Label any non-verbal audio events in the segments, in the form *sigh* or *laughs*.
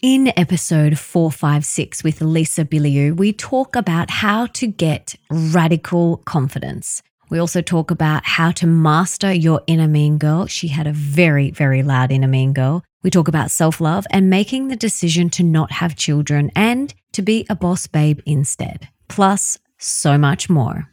In episode 456 with Lisa Bilyeu, we talk about how to get radical confidence. We also talk about how to master your inner mean girl. She had a very, very loud inner mean girl. We talk about self love and making the decision to not have children and to be a boss babe instead. Plus, so much more.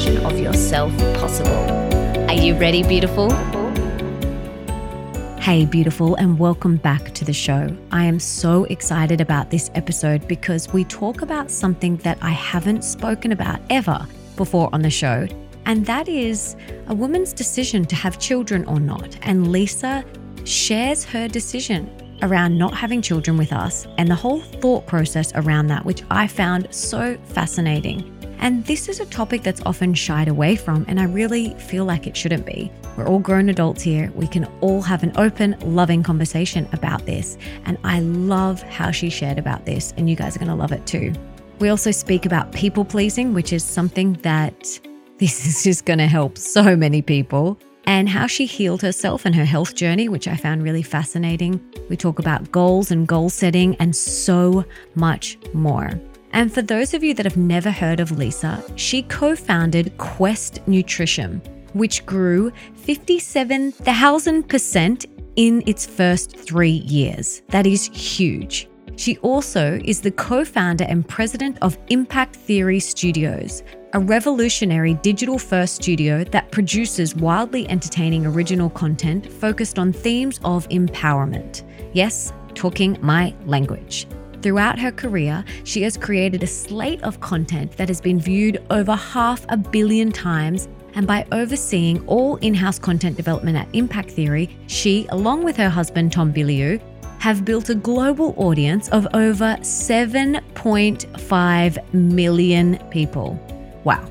version of yourself possible. Are you ready, beautiful? Hey, beautiful, and welcome back to the show. I am so excited about this episode because we talk about something that I haven't spoken about ever before on the show, and that is a woman's decision to have children or not. And Lisa shares her decision around not having children with us and the whole thought process around that, which I found so fascinating. And this is a topic that's often shied away from, and I really feel like it shouldn't be. We're all grown adults here. We can all have an open, loving conversation about this. And I love how she shared about this, and you guys are going to love it too. We also speak about people pleasing, which is something that *laughs* this is just going to help so many people and how she healed herself and her health journey, which I found really fascinating. We talk about goals and goal setting and so much more. And for those of you that have never heard of Lisa, she co founded Quest Nutrition, which grew 57,000% in its first three years. That is huge. She also is the co founder and president of Impact Theory Studios, a revolutionary digital first studio that produces wildly entertaining original content focused on themes of empowerment. Yes, talking my language. Throughout her career, she has created a slate of content that has been viewed over half a billion times. And by overseeing all in house content development at Impact Theory, she, along with her husband Tom Bilyeu, have built a global audience of over 7.5 million people. Wow.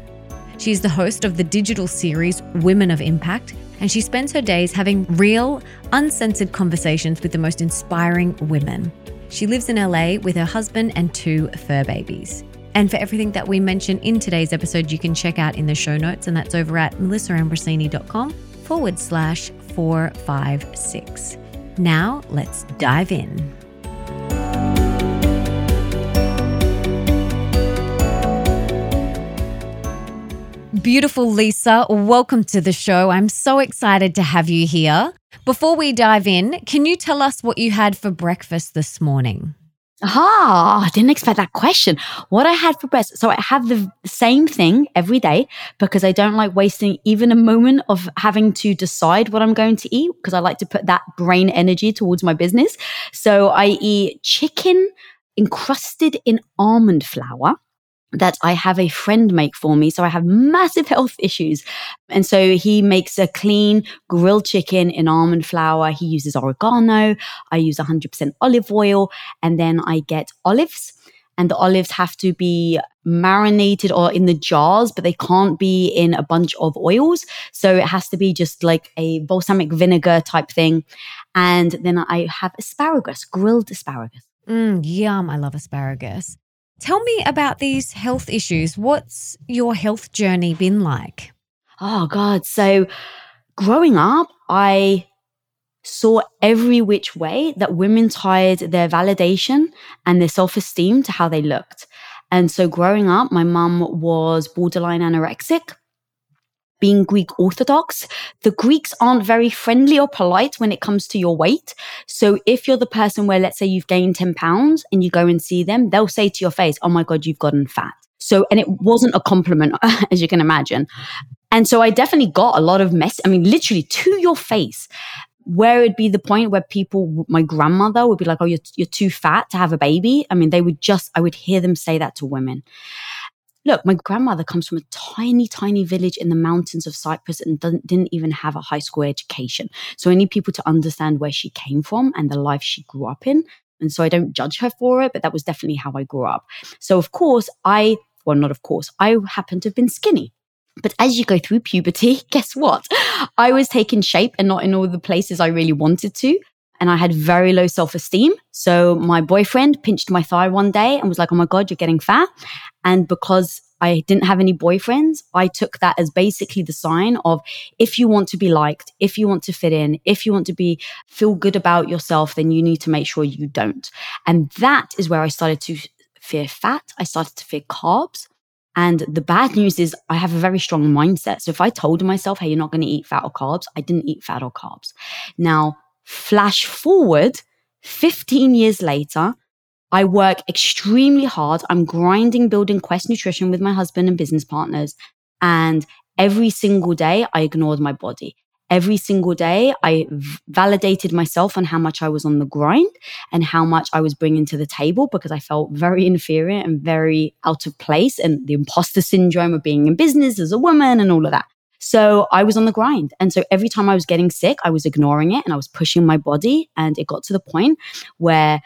She is the host of the digital series Women of Impact, and she spends her days having real, uncensored conversations with the most inspiring women. She lives in LA with her husband and two fur babies. And for everything that we mention in today's episode, you can check out in the show notes, and that's over at melissaambrosini.com forward slash 456. Now, let's dive in. Beautiful Lisa, welcome to the show. I'm so excited to have you here. Before we dive in, can you tell us what you had for breakfast this morning? Ah, I didn't expect that question. What I had for breakfast. So I have the same thing every day because I don't like wasting even a moment of having to decide what I'm going to eat because I like to put that brain energy towards my business. So I eat chicken encrusted in almond flour that I have a friend make for me. So I have massive *laughs* health issues. And so he makes a clean grilled chicken in almond flour. He uses oregano. I use 100% olive oil. And then I get olives. And the olives have to be marinated or in the jars, but they can't be in a bunch of oils. So it has to be just like a balsamic vinegar type thing. And then I have asparagus, grilled asparagus. Mm, yum. I love asparagus. Tell me about these health issues. What's your health journey been like? Oh, God. So, growing up, I saw every which way that women tied their validation and their self esteem to how they looked. And so, growing up, my mum was borderline anorexic being Greek Orthodox, the Greeks aren't very friendly or polite when it comes to your weight. So if you're the person where, let's say you've gained 10 pounds and you go and see them, they'll say to your face, Oh my God, you've gotten fat. So, and it wasn't a compliment, *laughs* as you can imagine. And so I definitely got a lot of mess. I mean, literally to your face, where it'd be the point where people, my grandmother would be like, Oh, you're, you're too fat to have a baby. I mean, they would just, I would hear them say that to women. Look, my grandmother comes from a tiny, tiny village in the mountains of Cyprus and didn't even have a high school education. So I need people to understand where she came from and the life she grew up in. And so I don't judge her for it, but that was definitely how I grew up. So of course, I, well, not of course, I happen to have been skinny. But as you go through puberty, *laughs* guess what? I was taking shape and not in all the places I really wanted to. And I had very low self esteem. So my boyfriend pinched my thigh one day and was like, Oh my God, you're getting fat. And because I didn't have any boyfriends, I took that as basically the sign of if you want to be liked, if you want to fit in, if you want to be feel good about yourself, then you need to make sure you don't. And that is where I started to fear fat. I started to fear carbs. And the bad news is I have a very strong mindset. So if I told myself, hey, you're not going to eat fat or carbs, I didn't eat fat or carbs. Now, flash forward 15 years later, I work extremely hard. I'm grinding building Quest Nutrition with my husband and business partners. And every single day, I ignored my body. Every single day, I validated myself on how much I was on the grind and how much I was bringing to the table because I felt very inferior and very out of place and the imposter syndrome of being in business as a woman and all of that. So I was on the grind. And so every time I was getting sick, I was ignoring it and I was pushing my body. And it got to the point where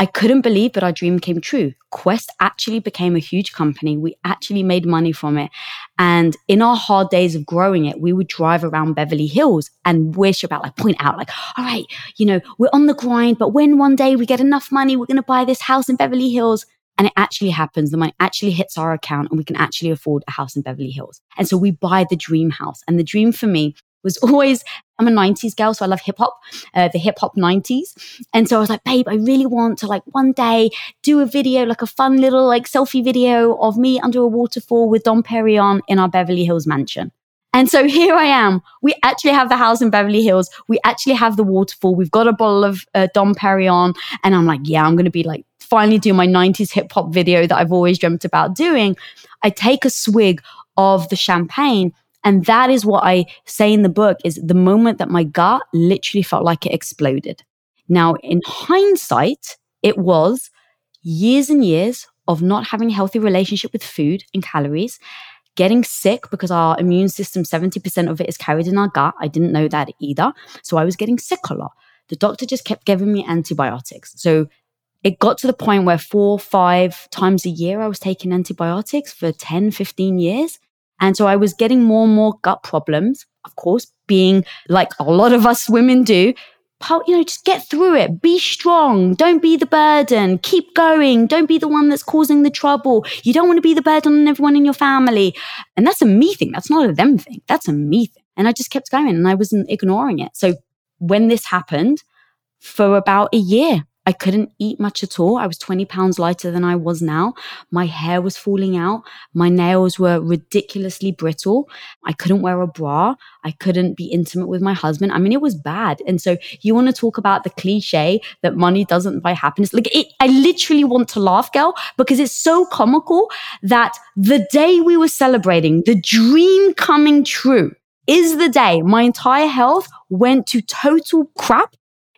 I couldn't believe that our dream came true. Quest actually became a huge company. We actually made money from it. And in our hard days of growing it, we would drive around Beverly Hills and wish about, like, point out, like, all right, you know, we're on the grind, but when one day we get enough money, we're going to buy this house in Beverly Hills. And it actually happens. The money actually hits our account and we can actually afford a house in Beverly Hills. And so we buy the dream house. And the dream for me was *laughs* always I'm a 90s girl, so I love hip hop, uh, the hip hop 90s. And so I was like, babe, I really want to like one day do a video, like a fun little like selfie video of me under a waterfall with Dom Perignon in our Beverly Hills mansion. And so *laughs* here I am. We actually have the house in Beverly Hills. We actually have the waterfall. We've got a bottle of uh, Dom Perignon. And I'm like, yeah, I'm going to be like, finally do my 90s hip hop video that I've always dreamt about doing. I take a swig of the champagne and that is what I say in the book is the moment that my gut literally felt like it exploded. Now, in hindsight, it was years and years of not having a healthy relationship with food and calories, getting sick because our immune system, 70% of it is carried in our gut. I didn't know that either. So I was getting sick a lot. The doctor just kept giving me antibiotics. So it got to the point where four, five times a year I was taking antibiotics for 10, 15 years. And so I was getting more and more gut problems, of course, being like a lot of us women do. You know, just get through it. Be strong. Don't be the burden. Keep going. Don't be the one that's causing the trouble. You don't want to be the burden on everyone in your family. And that's a me thing. That's not a them thing. That's a me thing. And I just kept going and I wasn't ignoring it. So when this happened for about a year, I couldn't eat much at all. I was 20 pounds lighter than I was now. My hair was falling out. My nails were ridiculously brittle. I couldn't wear a bra. I couldn't be intimate with my husband. I mean, it was bad. And so you want to talk about the cliche that money doesn't buy happiness. Like it, I literally want to laugh, girl, because it's so comical that the day we were celebrating the dream coming true is the day my entire health went to total crap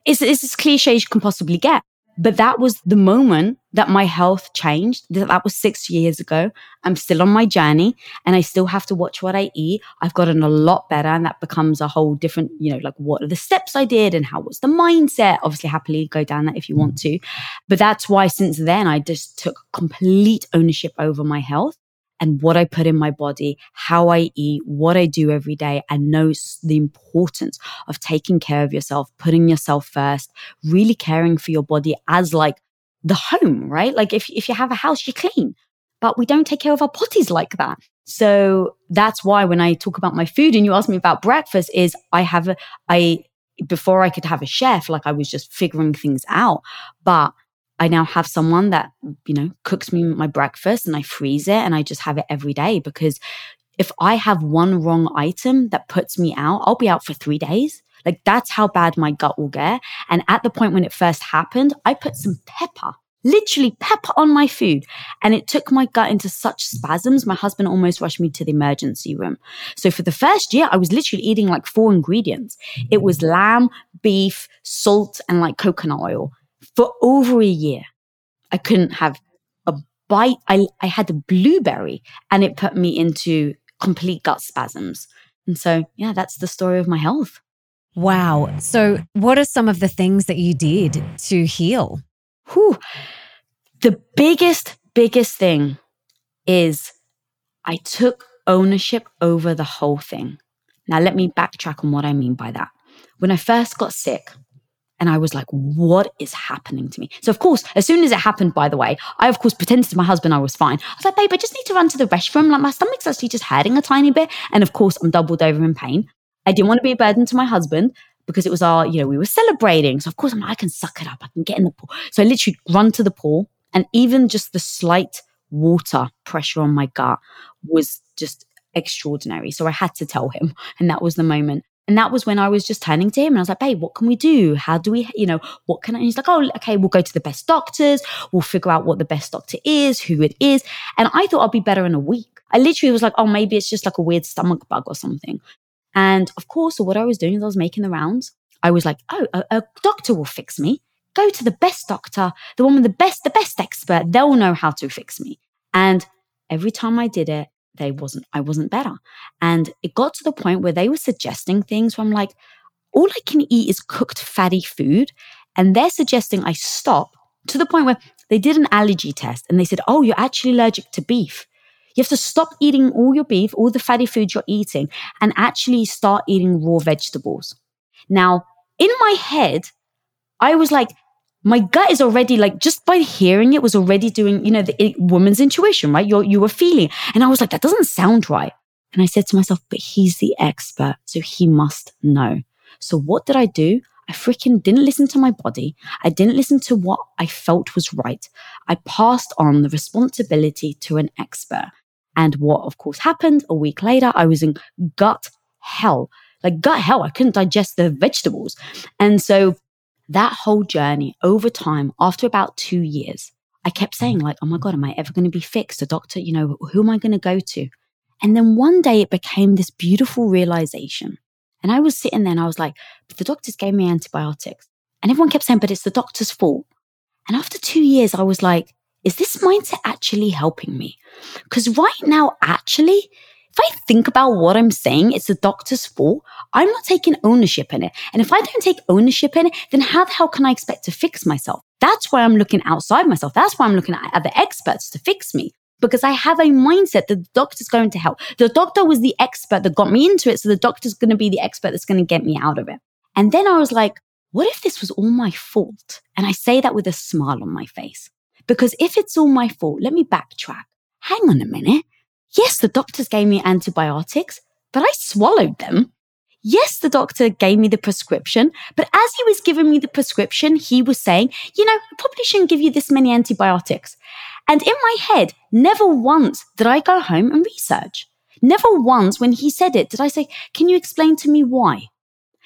it's, it's as cliche as you can possibly get. But that was the moment that my health changed. That was six years ago. I'm still on my journey and I still have to watch what I eat. I've gotten a lot better and that becomes a whole different, you know, like what are the steps I did and how was the mindset? Obviously, happily go down that if you want to. But that's why since then I just took complete ownership over my health and what I put in my body, how I eat, what I do every day, and knows the importance of taking care of yourself, putting yourself first, really caring for your body as like the home, right? Like if, if you have a house, you clean, but we don't take care of our bodies like that. So that's why when I talk about my food and you ask me about breakfast is I have a, I, before I could have a chef, like I was just figuring things out, but I now have someone that, you know, cooks me my breakfast and I freeze it and I just have it every day because if I have one wrong item that puts me out, I'll be out for three days. Like that's how bad my gut will get. And at the point when it first happened, I put some pepper, literally pepper on my food. And it took my gut into such spasms. My husband almost rushed me to the emergency room. So for the first year, I was literally eating like four ingredients. It was lamb, beef, salt, and like coconut oil for over a year. I couldn't have a bite. I, I had a blueberry and it put me into complete gut spasms. And so, yeah, that's the story of my health. Wow. So, what are some of the things that you did to heal? Whew. The biggest, biggest thing is I took ownership over the whole thing. Now, let me backtrack on what I mean by that. When I first got sick, and I was like, what is happening to me? So, of course, as soon as it happened, by the way, I, of course, pretended to my husband I was fine. I was like, babe, I just need to run to the restroom. Like, my stomach's actually just hurting a tiny bit. And of course, I'm doubled over in pain. I didn't want to be a burden to my husband because it was our, you know, we were celebrating. So, of course, I'm like, I can suck it up. I can get in the pool. So, I literally run to the pool. And even just the slight water pressure on my gut was just extraordinary. So, I had to tell him. And that was the moment. And that was when I was just turning to him and I was like, babe, what can we do? How do we, you know, what can I? And he's like, oh, okay, we'll go to the best doctors. We'll figure out what the best doctor is, who it is. And I thought I'd be better in a week. I literally was like, oh, maybe it's just like a weird stomach bug or something. And of course, what I was doing is I was making the rounds. I was like, oh, a, a doctor will fix me. Go to the best doctor, the one with the best, the best expert. They'll know how to fix me. And every time I did it, they wasn't I wasn't better. And it got to the point where they were suggesting things where I'm like, all I can eat is cooked fatty food. And they're suggesting I stop to the point where they did an allergy test and they said, Oh, you're actually allergic to beef. You have to stop eating all your beef, all the fatty foods you're eating, and actually start eating raw vegetables. Now, in my head, I was like, my gut is already like just by hearing it was already doing you know the it, woman's intuition right? You you were feeling. And i was like that doesn't sound right. And i said to myself but he's the expert so he must know. So what did i do? I freaking didn't listen to my body. I didn't listen to what i felt was right. I passed on the responsibility to an expert. And what of course happened a week later i was in gut hell. Like gut hell i couldn't digest the vegetables. And so that whole journey over time, after about two years, I kept mm. saying, like, oh my God, am I ever going to be fixed? A doctor, you know, who am I going to go to? And then one day it became this beautiful realization. And I was sitting there and I was like, but the doctors gave me antibiotics. And everyone kept saying, but it's the doctor's fault. And after two years, I was like, is this mindset actually helping me? Because right now, actually, if I think about what I'm saying, it's the doctor's fault. I'm not taking ownership in it. And if I don't take ownership in it, then how the hell can I expect to fix myself? That's why I'm looking outside myself. That's why I'm looking at other experts to fix me because I have a mindset that the doctor's going to help. The doctor was the expert that got me into it. So the doctor's going to be the expert that's going to get me out of it. And then I was like, what if this was all my fault? And I say that with a smile on my face. Because if it's all my fault, let me backtrack. Hang on a minute. Yes, the doctors gave me antibiotics, but I swallowed them. Yes, the doctor gave me the prescription, but as he was giving me the prescription, he was saying, you know, I probably shouldn't give you this many antibiotics. And in my head, never once did I go home and research. Never once when he said it did I say, can you explain to me why?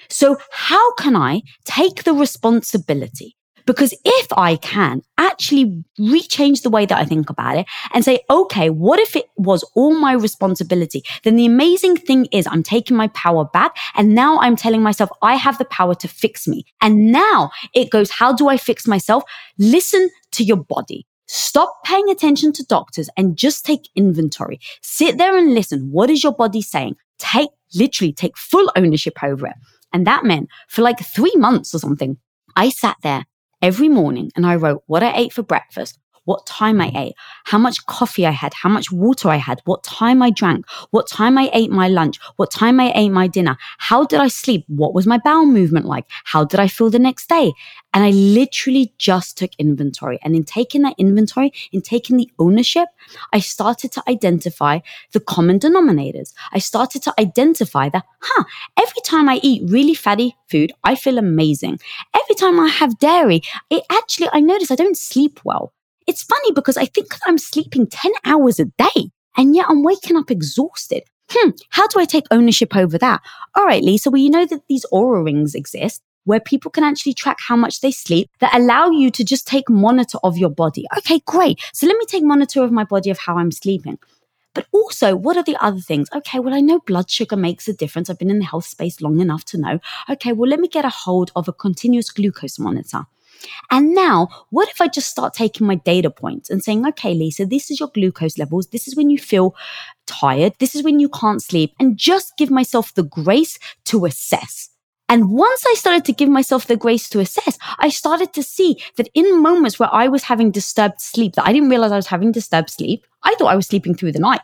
So how can I take the responsibility because if I can actually rechange the way that I think about it and say, okay, what if it was all my responsibility? Then the amazing thing is I'm taking my power back and now I'm telling myself I have the power to fix me. And now it goes, how do I fix myself? Listen to your body. Stop paying attention to doctors and just take inventory. Sit there and listen. What is your body saying? Take, literally take full ownership over it. And that meant for like three months or something, I sat there every morning and I wrote what I ate for breakfast, what time I ate, how much coffee I had, how much water I had, what time I drank, what time I ate my lunch, what time I ate my dinner, how did I sleep, what was my bowel movement like, how did I feel the next day. And I literally just took inventory. And in taking that inventory, in taking the ownership, I started to identify the common denominators. I started to identify that, huh, every time I eat really fatty food, I feel amazing. Every time I have dairy, it actually, I notice I don't sleep well. It's funny because I think I'm sleeping 10 hours a day and yet I'm waking up exhausted. Hmm, how do I take ownership over that? All right, Lisa, well, you know that these Oura rings exist where people can actually track how much they sleep that allow you to just take monitor of your body. Okay, great. So let me take monitor of my body of how I'm sleeping. But also, what are the other things? Okay, well, I know blood sugar makes a difference. I've been in the health space long enough to know. Okay, well, let me get a hold of a continuous glucose monitor. And now, what if I just start taking my data points and saying, okay, Lisa, this is your glucose levels. This is when you feel tired. This is when you can't sleep and just give myself the grace to assess. And once I started to give myself the grace to assess, I started to see that in moments where I was having disturbed sleep, that I didn't realize I was having disturbed sleep, I thought I was sleeping through the night.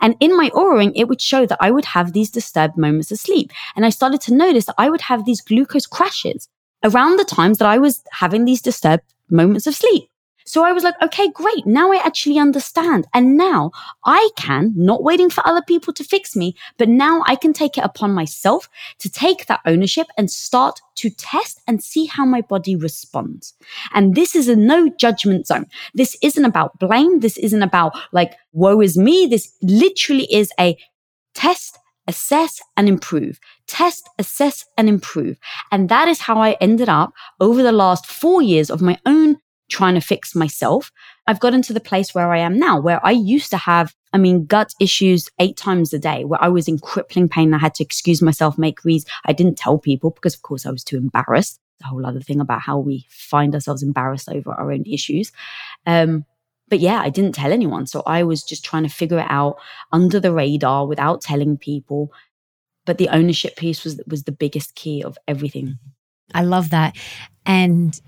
And in my Oura ring, it would show that I would have these disturbed moments of sleep. And I started to notice that I would have these glucose crashes around the times that I was having these disturbed moments of sleep. So I was like, okay, great. Now I actually understand. And now I can, not waiting for other people to fix me, but now I can take it upon myself to take that ownership and start to test and see how my body responds. And this is a no judgment zone. This isn't about blame. This isn't about like, woe is me. This literally is a test assess and improve, test, assess and improve. And that is how I ended up over the last four years of my own trying to fix myself. I've gotten to the place where I am now, where I used to have, I mean, gut issues eight times a day, where I was in crippling pain. I had to excuse myself, make reasons. I didn't tell people because, of course, I was too embarrassed. The whole other thing about how we find ourselves embarrassed over our own issues. Um, but yeah, I didn't tell anyone. So I was just trying to figure it out under the radar without telling people. But the ownership piece was was the biggest key of everything. Mm-hmm. I love that. And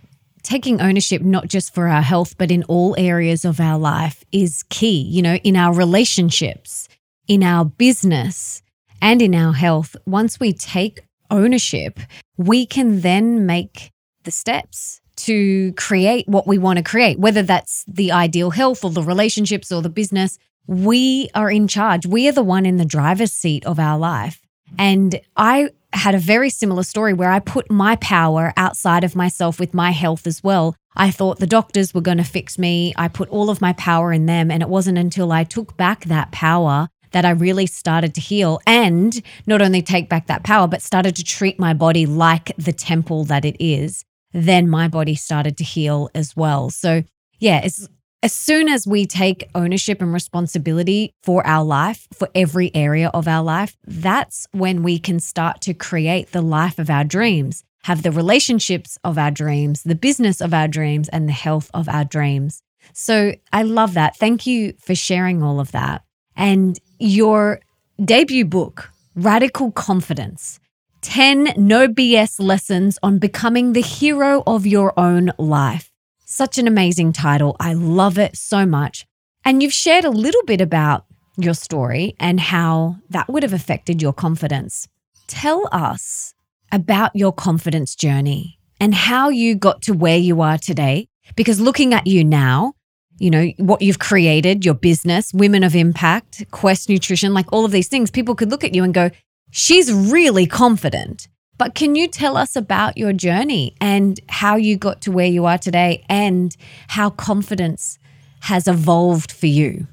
taking ownership, not just for our health, but in all areas of our life, is key. You know, in our relationships, in our business, and in our health. Once we take ownership, we can then make the steps to create what we want to create, whether that's the ideal health or the relationships or the business. We are in charge. We are the one in the driver's seat of our life. And I had a very similar story where I put my power outside of myself with my health as well. I thought the doctors were going to fix me. I put all of my power in them. And it wasn't until I took back that power that I really started to heal and not only take back that power, but started to treat my body like the temple that it is. Then my body started to heal as well. So, yeah, it's as soon as we take ownership and responsibility for our life, for every area of our life, that's when we can start to create the life of our dreams, have the relationships of our dreams, the business of our dreams, and the health of our dreams. So I love that. Thank you for sharing all of that. And your debut book, Radical Confidence 10 No BS Lessons on Becoming the Hero of Your Own Life. Such an amazing title. I love it so much. And you've shared a little bit about your story and how that would have affected your confidence. Tell us about your confidence journey and how you got to where you are today. Because looking at you now, you know, what you've created, your business, Women of Impact, Quest Nutrition, like all of these things, people could look at you and go, she's really confident. But can you tell us about your journey and how you got to where you are today and how confidence has evolved for you?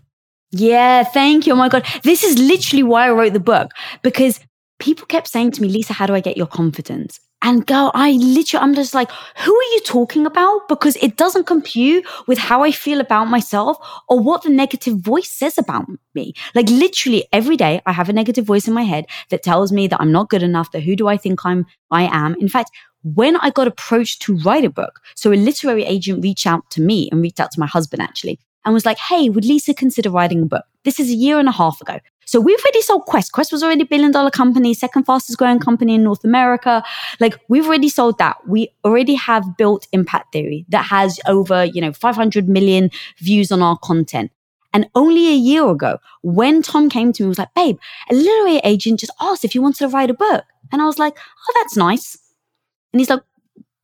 Yeah, thank you. Oh my God. This is literally why I wrote the book because people kept saying to me, Lisa, how do I get your confidence? And girl, I literally, I'm just like, who are you talking about? Because it doesn't compute with how I feel about myself or what the negative voice says about me. Like literally every day I have a negative voice in my head that tells me that I'm not good enough, that who do I think I'm, I am. In fact, when I got approached to write a book, so a literary agent reached out to me and reached out to my husband actually and was like, Hey, would Lisa consider writing a book? This is a year and a half ago. So we've already sold Quest. Quest was already a billion dollar company, second fastest growing company in North America. Like we've already sold that. We already have built Impact Theory that has over, you know, 500 million views on our content. And only a year ago, when Tom came to me, was like, babe, a literary agent just asked if you wanted to write a book. And I was like, oh, that's nice. And he's like,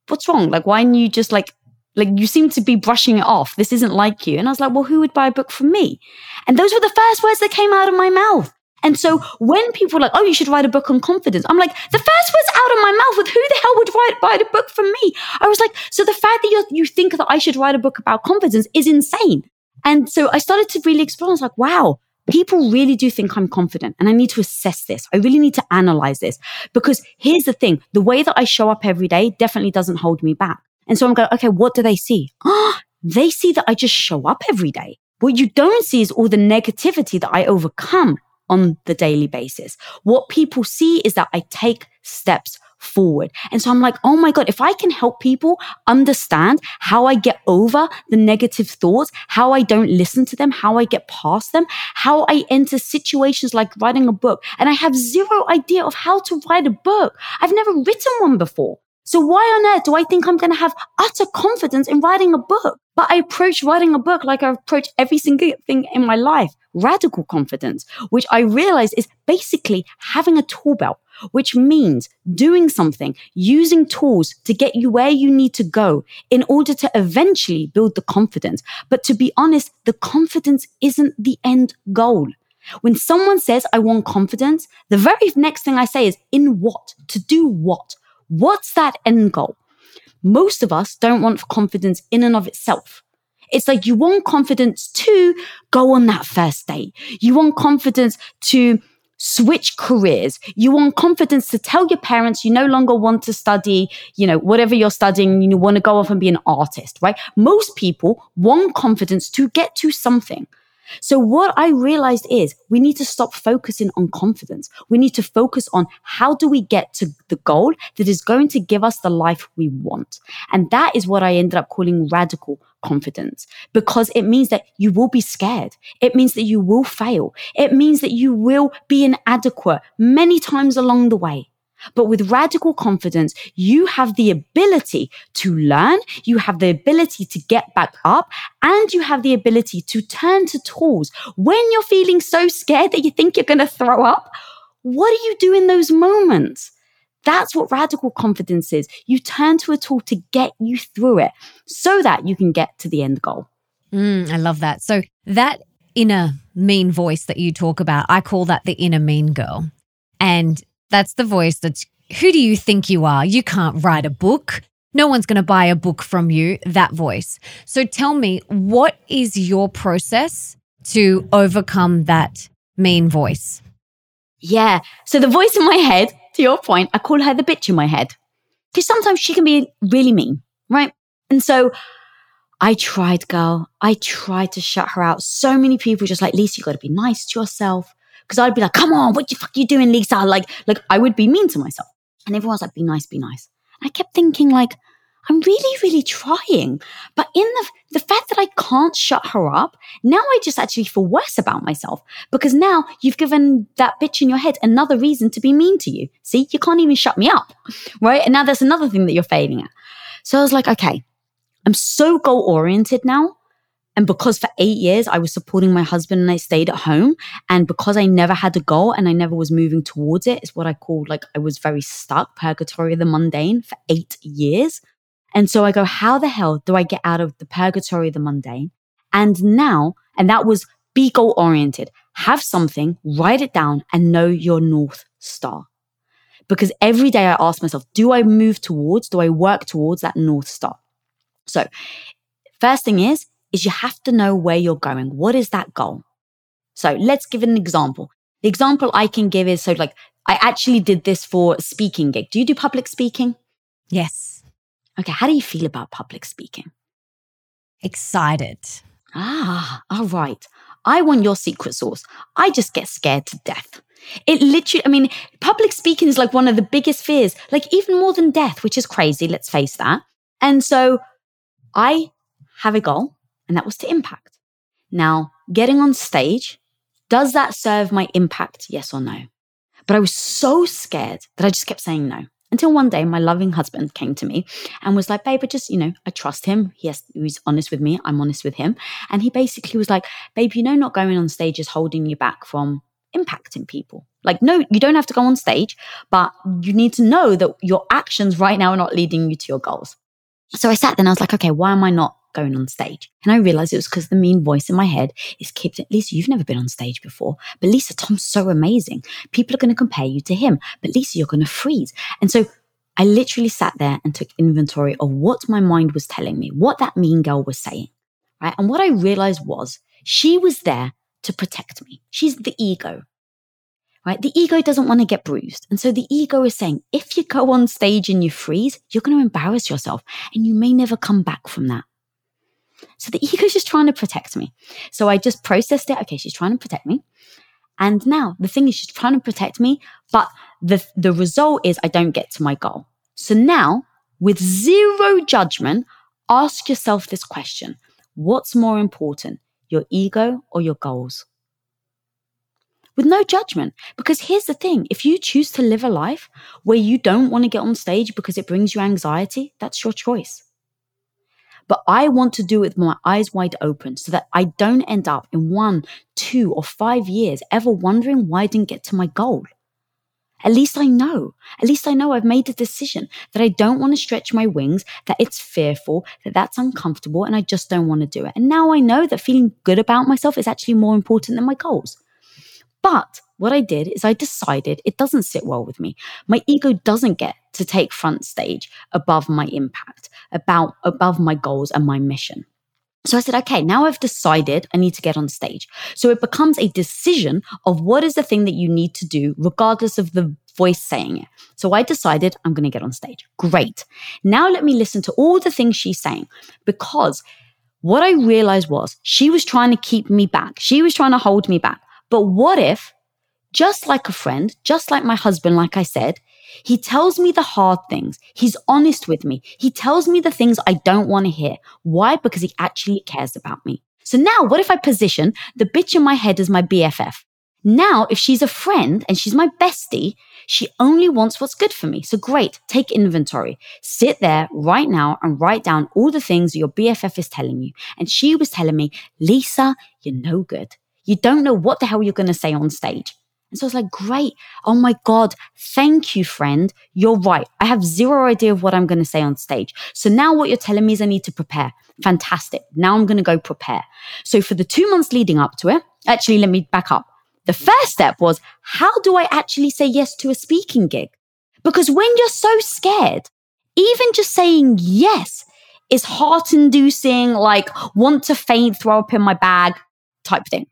what's wrong? Like, why didn't you just like like you seem to be brushing it off. This isn't like you. And I was like, well, who would buy a book from me? And those were the first words that came out of my mouth. And so when people are like, oh, you should write a book on confidence, I'm like, the first words out of my mouth with who the hell would write, write a book from me? I was like, so the fact that you you think that I should write a book about confidence is insane. And so I started to really explore. I was like, wow, people really do think I'm confident and I need to assess this. I really need to analyze this because here's the thing. The way that I show up every day definitely doesn't hold me back. And so I'm going, okay, what do they see? *gasps* they see that I just show up every day. What you don't see is all the negativity that I overcome on the daily basis. What people see is that I take steps forward. And so I'm like, oh my God, if I can help people understand how I get over the negative thoughts, how I don't listen to them, how I get past them, how I enter situations like writing a book, and I have zero idea of how to write a book. I've never written one before. So why on earth do I think I'm going to have utter confidence in writing a book? But I approach writing a book like I approach every single thing in my life. Radical confidence, which I realize is basically having a tool belt, which means doing something, using tools to get you where you need to go in order to eventually build the confidence. But to be honest, the confidence isn't the end goal. When someone says, I want confidence, the very next thing I say is, in what? To do what? What's that end goal? Most of us don't want confidence in and of itself. It's like you want confidence to go on that first date. You want confidence to switch careers. You want confidence to tell your parents you no longer want to study, you know, whatever you're studying, you want to go off and be an artist, right? Most people want confidence to get to something. So what I realized is we need to stop focusing on confidence. We need to focus on how do we get to the goal that is going to give us the life we want. And that is what I ended up calling radical confidence because it means that you will be scared. It means that you will fail. It means that you will be inadequate many times along the way. But with radical confidence, you have the ability to learn, you have the ability to get back up, and you have the ability to turn to tools when you're feeling so scared that you think you're going to throw up. What do you do in those moments? That's what radical confidence is. You turn to a tool to get you through it so that you can get to the end goal. Mm, I love that. So, that inner mean voice that you talk about, I call that the inner mean girl. And that's the voice that's, who do you think you are? You can't write a book. No one's going to buy a book from you, that voice. So tell me, what is your process to overcome that mean voice? Yeah. So the voice in my head, to your point, I call her the bitch in my head because sometimes she can be really mean, right? And so I tried, girl. I tried to shut her out. So many people just like, Lisa, you got to be nice to yourself. Because I'd be like, come on, what the fuck you doing, Lisa? Like, like I would be mean to myself. And everyone's like, be nice, be nice. And I kept thinking, like, I'm really, really trying. But in the, the fact that I can't shut her up, now I just actually feel worse about myself because now you've given that bitch in your head another reason to be mean to you. See, you can't even shut me up. *laughs* Right. And now there's another thing that you're failing at. So I was like, okay, I'm so goal oriented now and because for eight years I was supporting my husband and I stayed at home, and because I never had a goal and I never was moving towards it, it's what I called like I was very stuck, purgatory of the mundane for eight years. And so I go, how the hell do I get out of the purgatory of the mundane? And now, and that was be goal oriented, have something, write it down, and know your North Star. Because every day I ask myself, do I move towards, do I work towards that North Star? So, first thing is, is you have to know where you're going. What is that goal? So let's give an example. The example I can give is so like I actually did this for a speaking gig. Do you do public speaking? Yes. Okay. How do you feel about public speaking? Excited. Ah, all right. I want your secret sauce. I just get scared to death. It literally, I mean, public speaking is like one of the biggest fears, like even more than death, which is crazy. Let's face that. And so I have a goal and that was to impact. Now, getting on stage, does that serve my impact? Yes or no? But I was so scared that I just kept saying no. Until one day, my loving husband came to me and was like, babe, I just, you know, I trust him. He has, he's honest with me. I'm honest with him. And he basically was like, babe, you know, not going on stage is holding you back from impacting people. Like, no, you don't have to go on stage, but you need to know that your actions right now are not leading you to your goals. So I sat there and I was like, okay, why am I not going on stage. And I realized it was because the mean voice in my head is keeping, Lisa, you've never been on stage before. But Lisa, Tom's so amazing. People are going to compare you to him. But Lisa, you're going to freeze. And so I literally sat there and took inventory of what my mind was telling me, what that mean girl was saying. Right. And what I realized was she was there to protect me. She's the ego right? The ego doesn't want to get bruised. And so the ego is saying, if you go on stage and you freeze, you're going to embarrass yourself and you may never come back from that. So the ego's just trying to protect me. So I just processed it. Okay, she's trying to protect me. and now. The thing is, she's trying to protect me, but the, the result is I don't get to my goal. So now, with zero judgment, ask yourself this question What's more important, your ego or your goals? With no judgment. Because here's the thing if you choose to live a life where you don't want to get on stage because it brings you anxiety, that's your choice. But I want to do it with my eyes wide open so that I don't end up in one, two, or five years ever wondering why I didn't get to my goal. At least I know. At least I know I've made a decision that I don't want to stretch my wings, that it's fearful, that that's uncomfortable, and I just don't want to do it. And now I know that feeling good about myself is actually more important than my goals. But what I did is I decided it doesn't sit well with me. My ego doesn't get to take front stage above my impact, about above my goals and my mission. So I said, okay, now I've decided I need to get on stage. So it becomes a decision of what is the thing that you need to do, regardless of the voice saying it. So I decided I'm going to get on stage. Great. Now let me listen to all the things she's saying because what I realized was she was trying to keep me back. She was trying to hold me back. But what if, just like a friend, just like my husband, like I said, he tells me the hard things. He's honest with me. He tells me the things I don't want to hear. Why? Because he actually cares about me. So now, what if I position the bitch in my head as my BFF? Now, if she's a friend and she's my bestie, she only wants what's good for me. So great, take inventory. Sit there right now and write down all the things your BFF is telling you. And she was telling me, Lisa, you're no good. You don't know what the hell you're going to say on stage. And so I was like, great. Oh my God. Thank you, friend. You're right. I have zero idea of what I'm going to say on stage. So now what you're telling me is I need to prepare. Fantastic. Now I'm going to go prepare. So for the two months leading up to it, actually, let me back up. The first step was, how do I actually say yes to a speaking gig? Because when you're so scared, even just saying yes is heart inducing, like want to faint, throw up in my bag, type thing.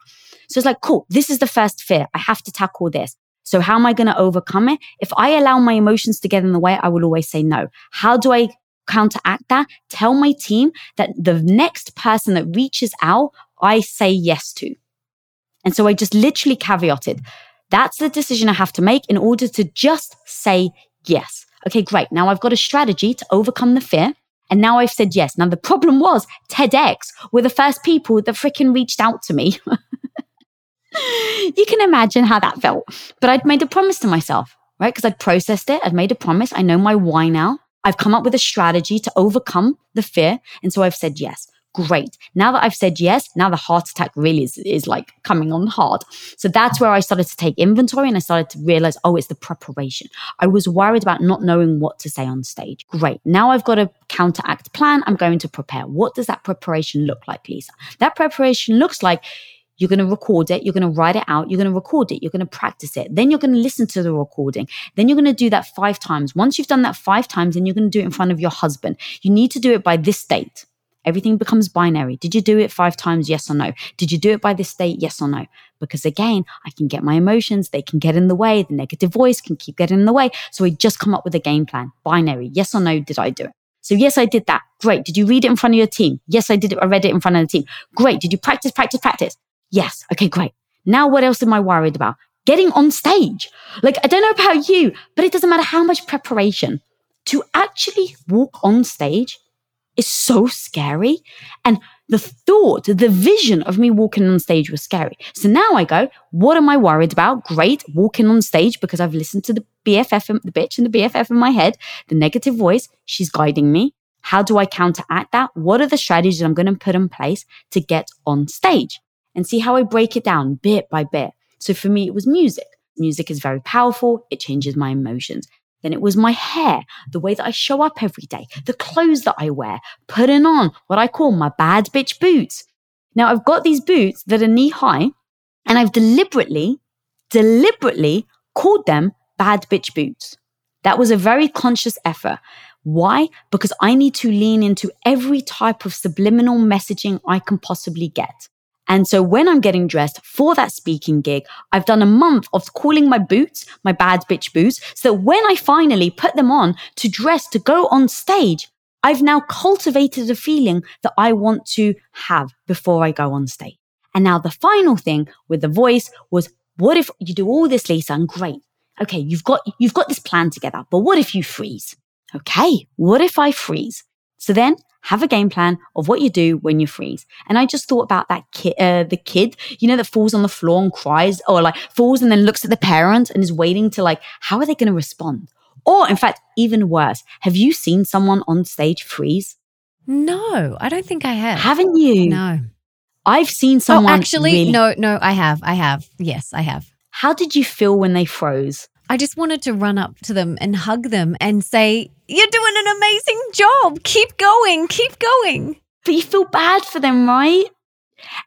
So it's like, cool, this is the first fear. I have to tackle this. So how am I going to overcome it? If I allow my emotions to get in the way, I will always say no. How do I counteract that? Tell my team that the next person that reaches out, I say yes to. And so I just literally caveated. That's the decision I have to make in order to just say yes. Okay, great. Now I've got a strategy to overcome the fear. And now I've said yes. Now the problem was TEDx were the first people that freaking reached out to me. *laughs* you can imagine how that felt. But I'd made a promise to myself, right? Because I'd processed it. I'd made a promise. I know my why now. I've come up with a strategy to overcome the fear. And so I've said yes. Great. Now that I've said yes, now the heart attack really is, is like coming on hard. So that's where I started to take inventory and I started to realize, oh, it's the preparation. I was worried about not knowing what to say on stage. Great. Now I've got a counteract plan. I'm going to prepare. What does that preparation look like, Lisa? That preparation looks like you're going to record it. You're going to write it out. You're going to record it. You're going to practice it. Then you're going to listen to the recording. Then you're going to do that five times. Once you've done that five times, then you're going to do it in front of your husband. You need to do it by this date. Everything becomes binary. Did you do it five times? Yes or no? Did you do it by this date? Yes or no? Because again, I can get my emotions. They can get in the way. The negative voice can keep getting in the way. So we just come up with a game plan. Binary. Yes or no? Did I do it? So yes, I did that. Great. Did you read it in front of your team? Yes, I did it. I read it in front of the team. Great. Did you practice, practice, practice? Yes. Okay, great. Now what else am I worried about? Getting on stage. Like, I don't know about you, but it doesn't matter how much preparation to actually walk on stage is so scary. And the thought, the vision of me walking on stage was scary. So now I go, what am I worried about? Great, walking on stage because I've listened to the BFF, the bitch and the BFF in my head, the negative voice, she's guiding me. How do I counteract that? What are the strategies I'm going to put in place to get on stage? And see how I break it down bit by bit. So for me, it was music. Music is very powerful. It changes my emotions. Then it was my hair, the way that I show up every day, the clothes that I wear, putting on what I call my bad bitch boots. Now I've got these boots that are knee high and I've deliberately, deliberately called them bad bitch boots. That was a very conscious effort. Why? Because I need to lean into every type of subliminal messaging I can possibly get. And so when I'm getting dressed for that speaking gig, I've done a month of calling my boots, my bad bitch boots, so that when I finally put them on to dress to go on stage, I've now cultivated a feeling that I want to have before I go on stage. And now the final thing with the voice was what if you do all this, Lisa, and great. Okay, you've got, you've got this plan together, but what if you freeze? Okay, what if I freeze? So then have a game plan of what you do when you freeze. And I just thought about that kid, uh, the kid, you know, that falls on the floor and cries or like falls and then looks at the parent and is waiting to like, how are they going to respond? Or in fact, even worse, have you seen someone on stage freeze? No, I don't think I have. Haven't you? No. I've seen someone. Oh, actually, really- no, no, I have. I have. Yes, I have. How did you feel when they froze? I just wanted to run up to them and hug them and say, You're doing an amazing job. Keep going. Keep going. But you feel bad for them, right?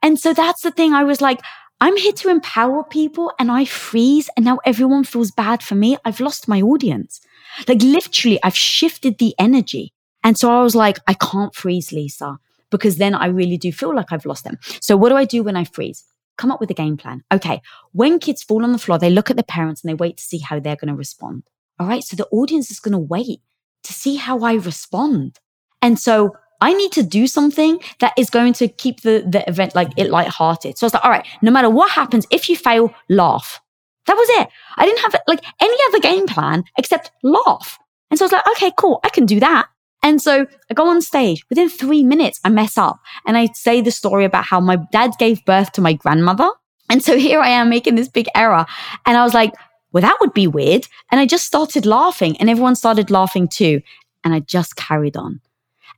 And so that's the thing. I was like, I'm here to empower people and I freeze and now everyone feels bad for me. I've lost my audience. Like literally, I've shifted the energy. And so I was like, I can't freeze, Lisa, because then I really do feel like I've lost them. So what do I do when I freeze? Come up with a game plan. Okay. When kids fall on the floor, they look at the parents and they wait to see how they're going to respond. All right. So the audience is going to wait to see how I respond. And so I need to do something that is going to keep the, the event like it lighthearted. So I was like, all right, no matter what happens, if you fail, laugh. That was it. I didn't have like any other game plan except laugh. And so I was like, okay, cool. I can do that. And so I go on stage. Within three minutes, I mess up and I say the story about how my dad gave birth to my grandmother. And so *laughs* here I am making this big error. And I was like, well, that would be weird. And I just started laughing and everyone started laughing too. And I just carried on.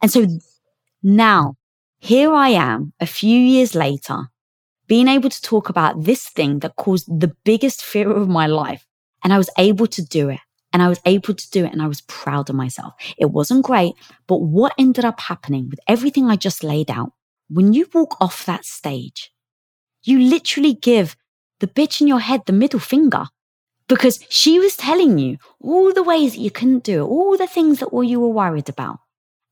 And so now here I am a few years later, being able to talk about this thing that caused the biggest fear of my life. And I was able to do it. And I was able to do it and I was proud of myself. It wasn't great, but what ended up happening with everything I just laid out, when you walk off that stage, you literally give the bitch in your head the middle finger because she was telling you all the ways that you couldn't do it, all the things that all you were worried about.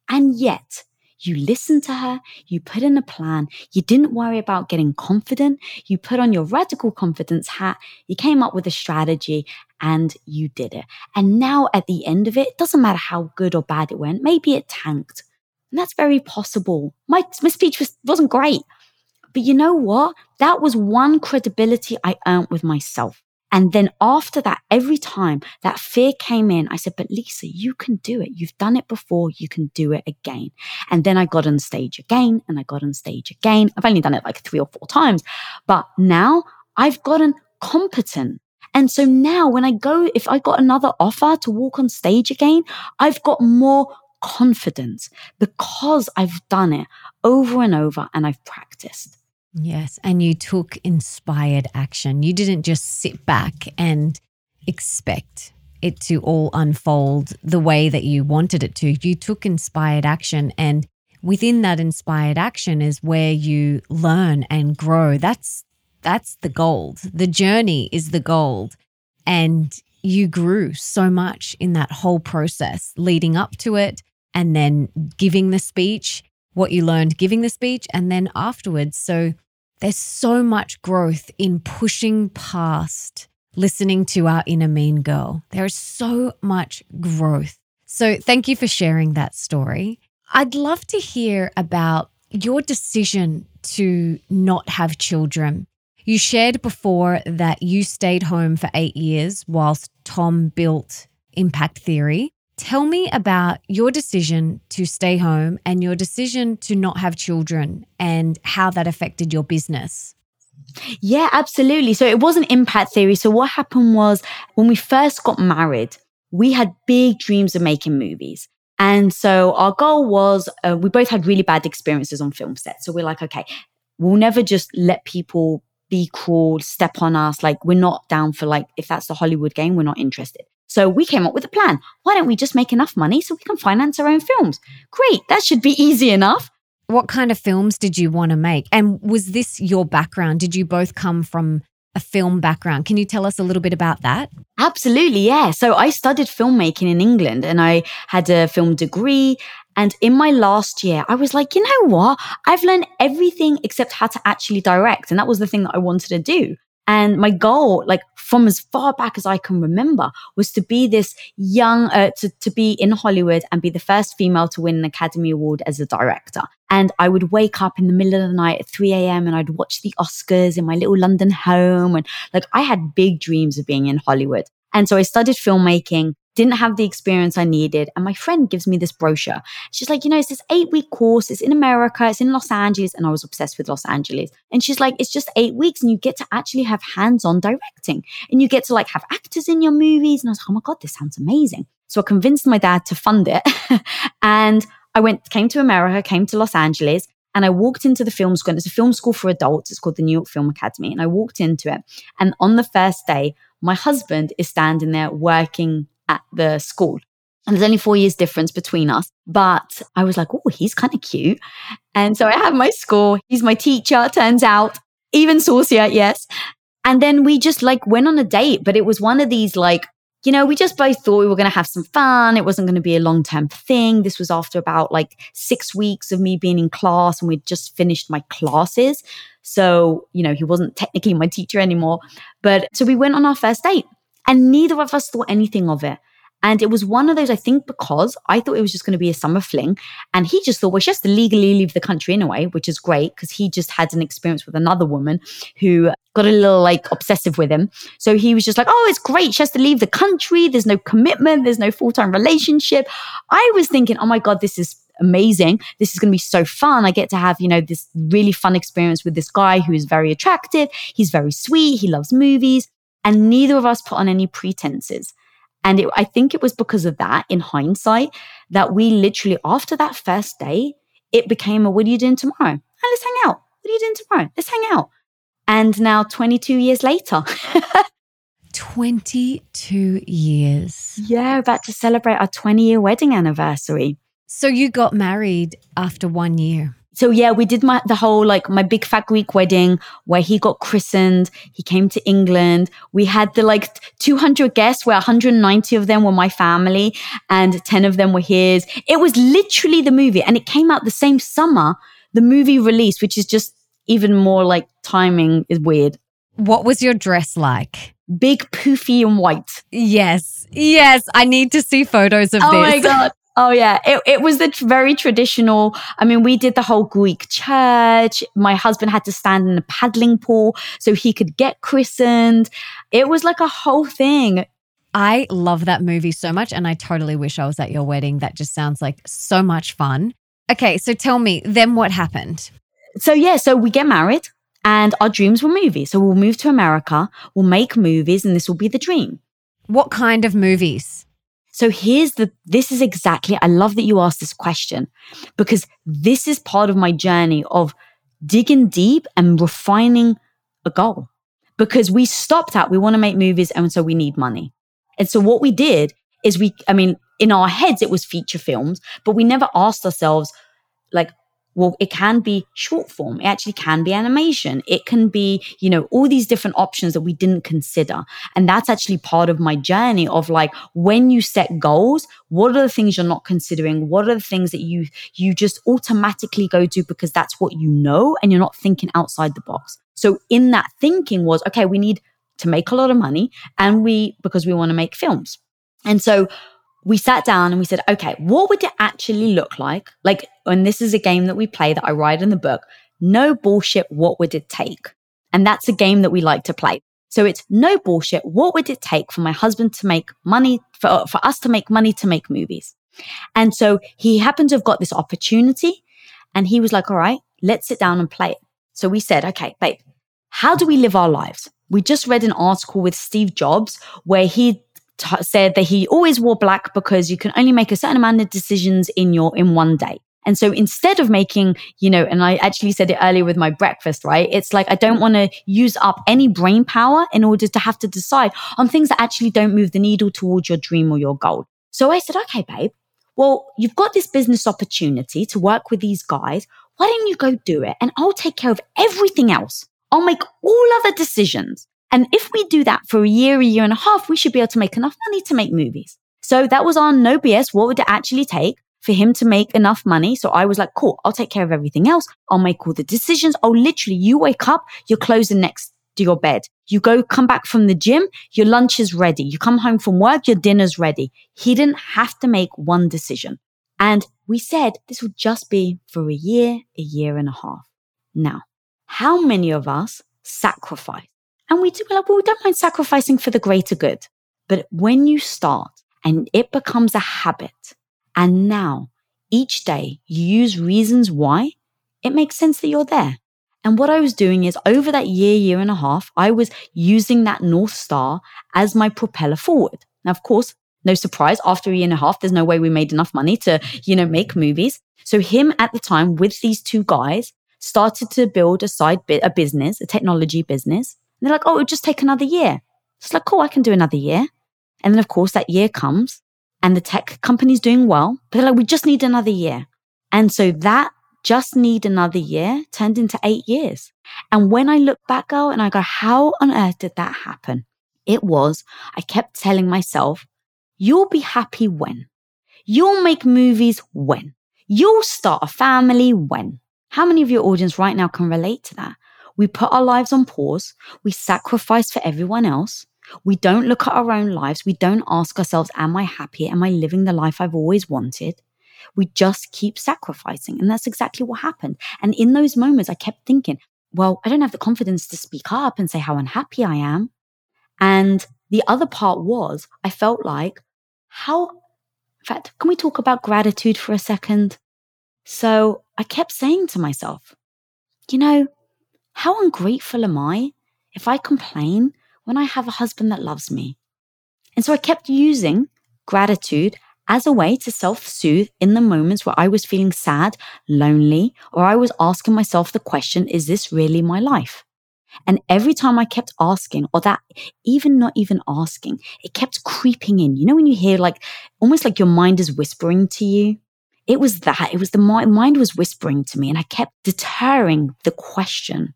And yet you listened to her, you put in a plan, you didn't worry about getting confident, you put on your radical confidence hat, you came up with a strategy and you did it. And now at the end of it, it doesn't matter how good or bad it went, maybe it tanked. And that's very possible. My, my speech was, wasn't great. But you know what? That was one credibility I earned with myself. And then after that, every time that fear came in, I said, but Lisa, you can do it. You've done it before. You can do it again. And then I got on stage again and I got on stage again. I've only done it like three or four times, but now I've gotten competent. And so now when I go, if I got another offer to walk on stage again, I've got more confidence because I've done it over and over and I've practiced. Yes. And you took inspired action. You didn't just sit back and expect it to all unfold the way that you wanted it to. You took inspired action. And within that inspired action is where you learn and grow. That's that's the gold. The journey is the gold. And you grew so much in that whole process leading up to it and then giving the speech, what you learned giving the speech, and then afterwards. So there's so much growth in pushing past listening to our inner mean girl. There is so much growth. So thank you for sharing that story. I'd love to hear about your decision to not have children. You shared before that you stayed home for eight years whilst Tom built Impact Theory. Tell me about your decision to stay home and your decision to not have children and how that affected your business. Yeah, absolutely. So it wasn't impact theory. So what happened was when we first got married, we had big dreams of making movies. And so our goal was uh, we both had really bad experiences on film sets. So we're like, okay, we'll never just let people be cruel, step on us. Like we're not down for like, if that's the Hollywood game, we're not interested. So we came up with a plan. Why don't we just make enough money so we can finance our own films? Great. That should be *laughs* easy enough. What kind of films did you want to make? And was this your background? Did you both come from a film background? Can you tell us a little bit about that? Absolutely, yeah. So I studied filmmaking in England and I had a film degree. And in my last year, I was like, you know what? I've learned everything except how to actually direct. And that was the thing that I wanted to do. And my goal, like from as far back as I can remember, was to be this young, uh, to, to be in Hollywood and be the first female to win an Academy Award as a director. And I would wake up in the middle of the night at 3 a.m. and I'd watch the Oscars in my little London home. And like I had big dreams of being in Hollywood. And so I studied filmmaking didn't have the experience I needed. And my friend gives me this brochure. She's like, you know, it's this eight week course. It's in America. It's in Los Angeles. And I was obsessed with Los Angeles. And she's like, it's just eight weeks and you get to actually have hands on directing and you get to like have actors in your movies. And I was like, oh my God, this sounds amazing. So I convinced my dad to fund it. *laughs* and I went, came to America, came to Los Angeles. And I walked into the film school. And it's a film school for adults. It's called the New York Film Academy. And I walked into it. And on the first day, my husband is standing there working at the school. And there's only four years difference between us. But I was like, oh, he's kind of cute. And so I have my score. He's my teacher, turns out, even saucier, yes. And then we just like went on a date, but it was one of these like, you know, we just both thought we were going to have some fun. It wasn't going to be a long term thing. This was after about like six weeks of me being in class and we'd just finished my classes. So, you know, he wasn't technically my teacher anymore. But so we went on our first date and neither of us thought anything of it. And it was one of those, I think, because I thought it was just going to be a summer fling. And he just thought, well, she has to legally leave the country anyway, which is great because he just had an experience with another woman who got a little like obsessive with him. So he was just like, oh, it's great. She has to leave the country. There's no commitment. There's no full time relationship. I was thinking, oh my God, this is amazing. This is going to be so fun. I get to have, you know, this really fun experience with this guy who is very attractive. He's very sweet. He loves movies. And neither of us put on any pretenses. And it, I think it was because of that, in hindsight, that we literally, after that first day, it became a what are you doing tomorrow? Oh, let's hang out. What are you doing tomorrow? Let's hang out. And now, 22 years later, *laughs* 22 years. Yeah, about to celebrate our 20 year wedding anniversary. So you got married after one year so yeah, we did my the whole like my big fat Greek wedding where he got christened. He came to England. We had the like 200 guests, where 190 of them were my family, and 10 of them were his. It was literally the movie, and it came out the same summer the movie released, which is just even more like timing is weird. What was your dress like? Big, poofy, and white. Yes, yes. I need to see photos of oh this. Oh *laughs* my god! Oh yeah, it, it was the t- very traditional. I mean, we did the whole Greek church. My husband had to stand in a paddling pool so he could get christened. It was like a whole thing. I love that movie so much and I totally wish I was at your wedding. That just sounds like so much fun. Okay, so tell me, then what happened? So yeah, so we get married and our dreams were movies. So we'll move to America, we'll make movies and this will be the dream. What kind of movies? So here's the, this is exactly, I love that you asked this question because this is part of my journey of digging deep and refining a goal. Because we stopped at, we want to make movies and so we need money. And so what we did is we, I mean, in our heads, it was feature films, but we never asked ourselves, like, well, it can be short form. It actually can be animation. It can be, you know, all these different options that we didn't consider. And that's actually part of my journey of like, when you set goals, what are the things you're not considering? What are the things that you, you just automatically go to because that's what you know and you're not thinking outside the box. So in that thinking was, okay, we need to make a lot of money and we, because we want to make films. And so we sat down and we said, okay, what would it actually look like? Like, and this is a game that we play that I write in the book. No bullshit. What would it take? And that's a game that we like to play. So it's no bullshit. What would it take for my husband to make money, for, for us to make money to make movies? And so he happened to have got this opportunity and he was like, all right, let's sit down and play it. So we said, okay, babe, how do we live our lives? We just read an article with Steve Jobs where he t- said that he always wore black because you can only make a certain amount of decisions in your in one day. And so instead of making, you know, and I actually said it earlier with my breakfast, right? It's like I don't want to use up any brain power in order to have to decide on things that actually don't move the needle towards your dream or your goal. So I said, okay, babe, well, you've got this business opportunity to work with these guys. Why don't you go do it? And I'll take care of everything else. I'll make all other decisions. And if we do that for a year, a year and a half, we should be able to make enough money to make movies. So that was on no BS. What would it actually take for him to make enough money? So I was like, cool, I'll take care of everything else. I'll make all the decisions. Oh, literally, you wake up, your clothes are next to your bed. You go come back from the gym, your lunch is ready. You come home from work, your dinner's ready. He didn't have to make one decision. And we said this would just be for a year, a year and a half. Now, how many of us sacrifice? And we do, well, we don't mind sacrificing for the greater good. But when you start and it becomes a habit, and now each day you use reasons why, it makes sense that you're there. And what I was doing is over that year, year and a half, I was using that North Star as my propeller forward. Now, of course, no surprise, after a year and a half, there's no way we made enough money to, you know, make movies. So him at the time with these two guys started to build a side bit, a business, a technology business. They're like, oh, it'll just take another year. It's like, cool, I can do another year. And then of course that year comes and the tech company's doing well, but they're like, we just need another year. And so that just need another year turned into eight years. And when I look back, girl, and I go, how on earth did that happen? It was, I kept telling myself, you'll be happy when? You'll make movies when? You'll start a family when? How many of your audience right now can relate to that? We put our lives on pause. We sacrifice for everyone else. We don't look at our own lives. We don't ask ourselves, Am I happy? Am I living the life I've always wanted? We just keep sacrificing. And that's exactly what happened. And in those moments, I kept thinking, Well, I don't have the confidence to speak up and say how unhappy I am. And the other part was, I felt like, How, in fact, can we talk about gratitude for a second? So I kept saying to myself, You know, how ungrateful am I if I complain when I have a husband that loves me. And so I kept using gratitude as a way to self soothe in the moments where I was feeling sad, lonely, or I was asking myself the question, is this really my life? And every time I kept asking, or that even not even asking, it kept creeping in. You know, when you hear like almost like your mind is whispering to you? It was that. It was the mind was whispering to me, and I kept deterring the question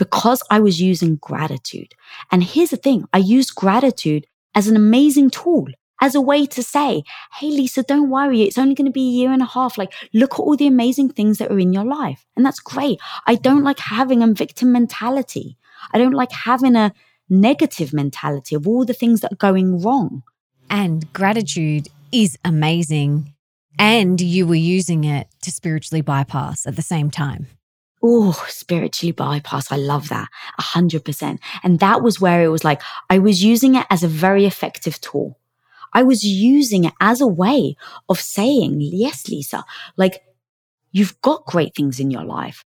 because I was using gratitude. And here's the thing I used gratitude as an amazing tool, as a way to say, Hey, Lisa, don't worry. It's only going to be a year and a half. Like, look at all the amazing things that are in your life. And that's great. I don't like having a victim mentality. I don't like having a negative mentality of all the things that are going wrong. And gratitude is amazing. And you were using it to spiritually bypass at the same time. Oh, spiritually bypass. I love that. A hundred percent. And that was where it was like, I was using it as a very effective tool. I was using it as a way of saying, yes, Lisa, like you've got great things in your life.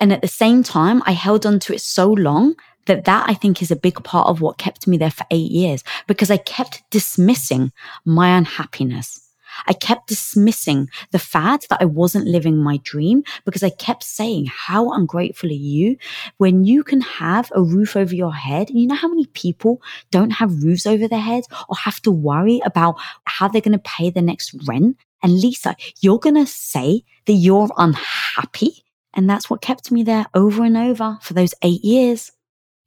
And at the same time, I held on to it so long that that I think is a big part of what kept me there for eight years because I kept dismissing my unhappiness. I kept dismissing the fact that I wasn't living my dream because I kept saying, How ungrateful are you when you can have a roof over your head? And you know how many people don't have roofs over their heads or have to worry about how they're going to pay the next rent? And Lisa, you're going to say that you're unhappy. And that's what kept me there over and over for those eight years.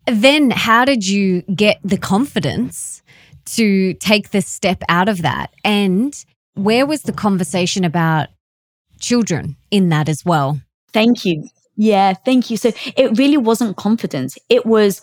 Then, how did you get the confidence to take the step out of that? And where was the conversation about children in that as well? Thank you. Yeah, thank you. So it really wasn't confidence. It was,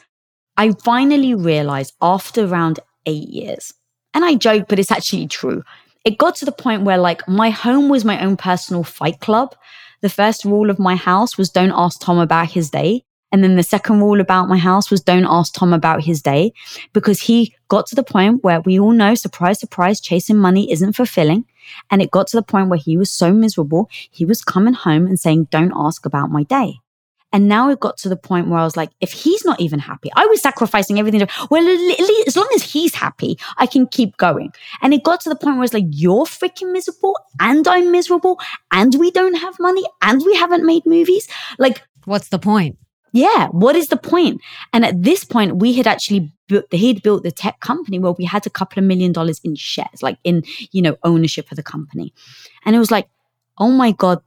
I finally realized after around eight years, and I joke, but it's actually true. It got to the point where, like, my home was my own personal fight club. The first rule of my house was don't ask Tom about his day. And then the second rule about my house was don't ask Tom about his day because he got to the point where we all know, surprise, surprise, chasing money isn't fulfilling. And it got to the point where he was so miserable, he was coming home and saying, don't ask about my day. And now it got to the point where I was like, if he's not even happy, I was sacrificing everything. To, well, as long as he's happy, I can keep going. And it got to the point where it's like, you're freaking miserable and I'm miserable and we don't have money and we haven't made movies. Like, what's the point? Yeah, what is the point? And at this point, we had actually built, he'd built the tech company where we had a couple of million dollars in shares, like in, you know, ownership of the company. And it was like, oh my God,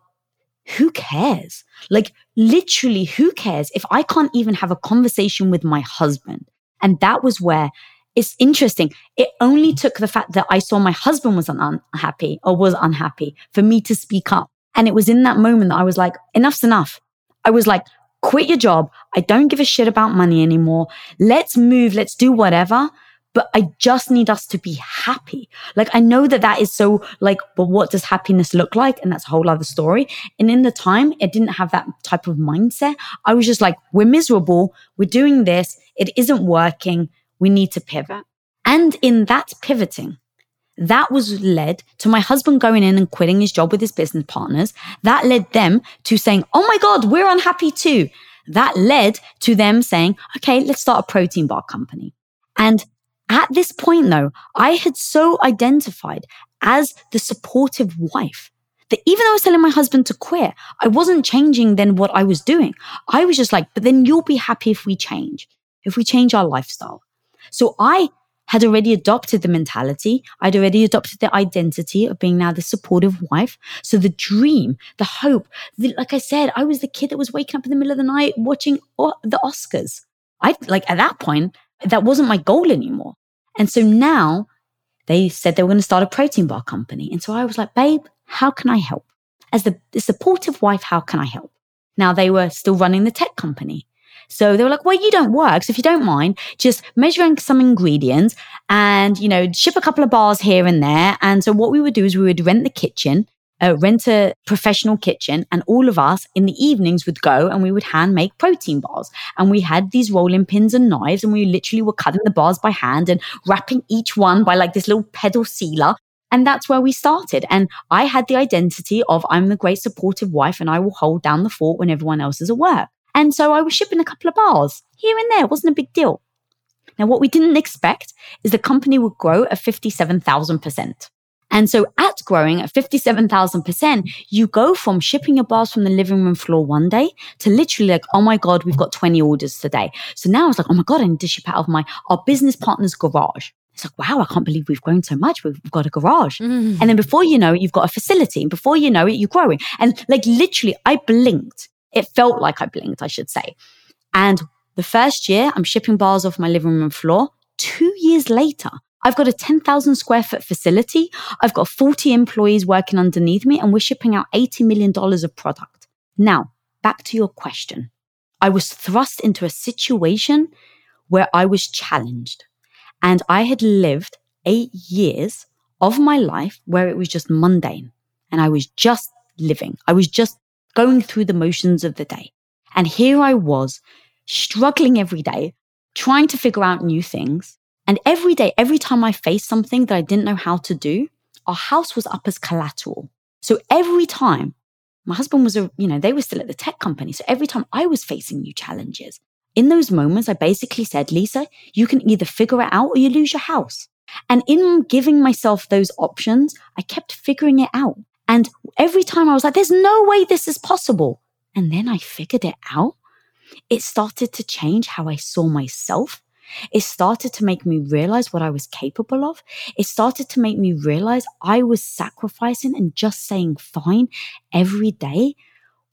who cares? Like, literally, who cares if I can't even have a conversation with my husband? And that was where it's interesting. It only took the fact that I saw my husband was unhappy or was unhappy for me to speak up. And it was in that moment that I was like, enough's enough. I was like, quit your job. I don't give a shit about money anymore. Let's move. Let's do whatever. but I just need us to be happy. Like, I know that that is so like, but what does happiness look like? And that's a whole other story. And in the time, it didn't have that type of mindset. I was just like, we're miserable. We're doing this. It isn't working. We need to pivot. And in that pivoting, that was led to my husband going in and quitting his job with his business partners. That led them to saying, Oh my God, we're unhappy too. That led to them saying, okay, let's start a protein bar company. And at this point, though, I had so identified as the supportive wife that even though I was telling my husband to quit, I wasn't changing then what I was doing. I was just like, but then you'll be happy if we change, if we change our lifestyle. So I had already adopted the mentality. I'd already adopted the identity of being now the supportive wife. So the dream, the hope, the, like I said, I was the kid that was waking up in the middle of the night watching o- the Oscars. I like at that point, that wasn't my goal anymore. And so now they said they were going to start a protein bar company. And so I was like, babe, how can I help? As the, the supportive wife, how can I help? Now they were still running the tech company. So they were like, well, you don't work. So if you don't mind, just measuring some ingredients and, you know, ship a couple of bars here and there. And so what we would do is we would rent the kitchen, uh, rent a professional kitchen, and all of us in the evenings would go and we would hand make protein bars. And we had these rolling pins and knives, and we literally were cutting the bars by hand and wrapping each one by like this little pedal sealer. And that's where we started. And I had the identity of I'm the great supportive wife and I will hold down the fort when everyone else is at work. And so I was shipping a couple of bars here and there. It wasn't a big deal. Now, what we didn't expect is the company would grow at 57,000%. And so at growing at 57,000%, you go from shipping your bars from the living room floor one day to literally like, oh my God, we've got 20 orders today. So now it's like, oh my God, I need to ship out of my, our business partner's garage. It's like, wow, I can't believe we've grown so much. We've, we've got a garage. Mm. And then before you know it, you've got a facility. And before you know it, you're growing. And like literally, I blinked it felt like I blinked, I should say. And the first year, I'm shipping bars off my living room floor. Two years later, I've got a 10,000 square foot facility. I've got 40 employees working underneath me, and we're shipping out $80 million of product. Now, back to your question. I was thrust into a situation where I was challenged. And I had lived eight years of my life where it was just mundane and I was just living. I was just going through the motions of the day. And here I was struggling every day, trying to figure out new things. And every day, every time I faced something that I didn't know how to do, our house was up as collateral. So every time my husband was, a, you know, they were still at the tech company. So every time I was facing new challenges, in those moments, I basically said, Lisa, you can either figure it out or you lose your house. And in giving myself those options, I kept figuring it out. And every time I was like, there's no way this is possible. And then I figured it out. It started to change how I saw myself. It started to make me realize what I was capable of. It started to make me realize I was sacrificing and just saying fine every day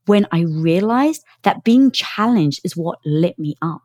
when I realized that being challenged is what lit me up.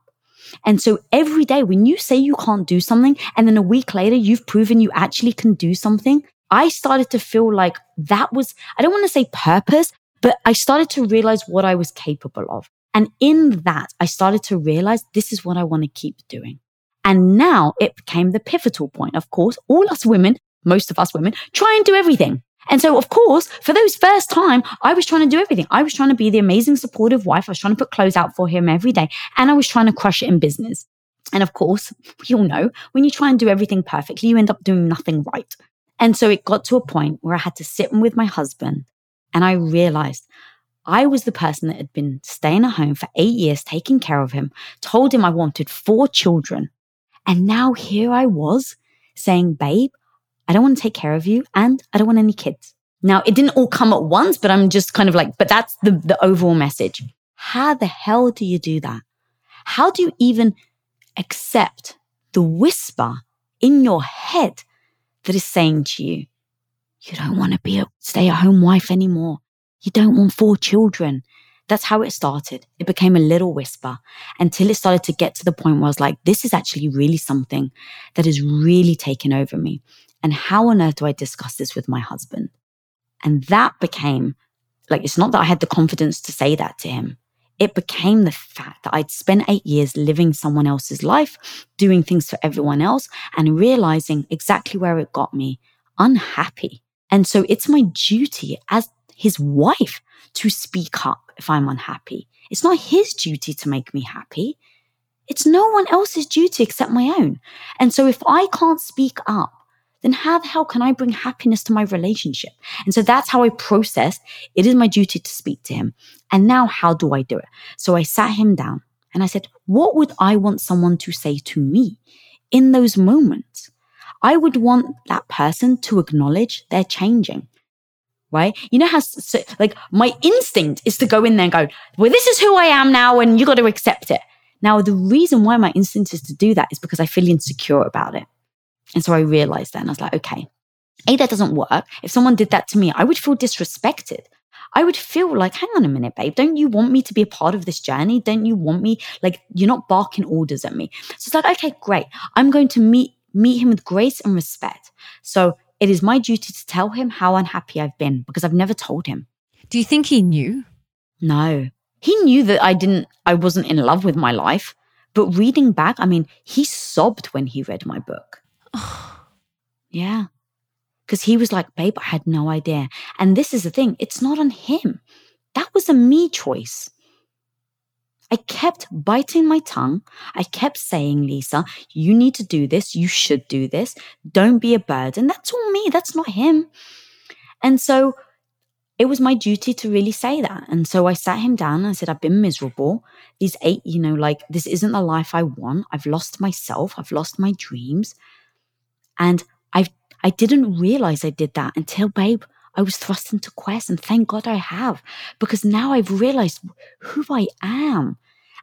And so every day when you say you can't do something and then a week later you've proven you actually can do something, I started to feel like that was, I don't want to say purpose, but I started to realize what I was capable of. And in that, I started to realize this is what I want to keep doing. And now it became the pivotal point. Of course, all us women, most of us women, try and do everything. And so, of course, for those first time, I was trying to do everything. I was trying to be the amazing supportive wife. I was trying to put clothes out for him every day. And I was trying to crush it in business. And of course, we all know when you try and do everything perfectly, you end up doing nothing right. And so it got to a point where I had to sit with my husband and I realized I was the person that had been staying at home for eight years, taking care of him, told him I wanted four children. And now here I was saying, babe, I don't want to take care of you and I don't want any kids. Now it didn't all come at once, but I'm just kind of like, but that's the, the overall message. How the hell do you do that? How do you even accept the whisper in your head that is saying to you, you don't want to be a stay at home wife anymore. You don't want four children. That's how it started. It became a little whisper until it started to get to the point where I was like, this is actually really something that has really taken over me. And how on earth do I discuss this with my husband? And that became like, it's not that I had the confidence to say that to him. It became the fact that I'd spent eight years living someone else's life, doing things for everyone else, and realizing exactly where it got me unhappy. And so it's my duty as his wife to speak up if I'm unhappy. It's not his duty to make me happy. It's no one else's duty except my own. And so if I can't speak up, then how the hell can I bring happiness to my relationship? And so that's how I processed it is my duty to speak to him. And now how do I do it? So I sat him down and I said, what would I want someone to say to me in those moments? I would want that person to acknowledge they're changing. Right? You know how, so, like, my instinct is to go in there and go, well, this is who I am now, and you got to accept it. Now, the reason why my instinct is to do that is because I feel insecure about it. And so I realized that and I was like, okay, A, that doesn't work. If someone did that to me, I would feel disrespected. I would feel like, hang on a minute, babe, don't you want me to be a part of this journey? Don't you want me, like, you're not barking orders at me. So it's like, okay, great. I'm going to meet, meet him with grace and respect. So it is my duty to tell him how unhappy I've been because I've never told him. Do you think he knew? No. He knew that I didn't, I wasn't in love with my life. But reading back, I mean, he sobbed when he read my book. *sighs* yeah. Because he was like, babe, I had no idea. And this is the thing, it's not on him. That was a me choice. I kept biting my tongue. I kept saying, Lisa, you need to do this. You should do this. Don't be a burden. That's all me. That's not him. And so it was my duty to really say that. And so I sat him down and I said, I've been miserable. These eight, you know, like this isn't the life I want. I've lost myself. I've lost my dreams. And I I didn't realize I did that until, babe, I was thrust into quest. And thank God I have, because now I've realized who I am.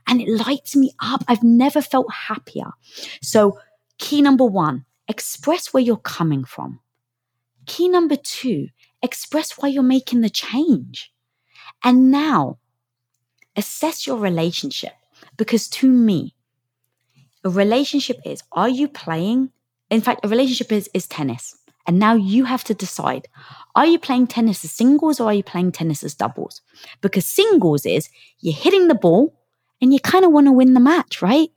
And it lights me up. I've never felt happier. So, key number one, express where you're coming from. Key number two, express why you're making the change. And now, assess your relationship. Because to me, a relationship is are you playing in fact, a relationship is, is tennis. And now you have to decide are you playing tennis as singles or are you playing tennis as doubles? Because singles is you're hitting the ball and you kind of want to win the match, right?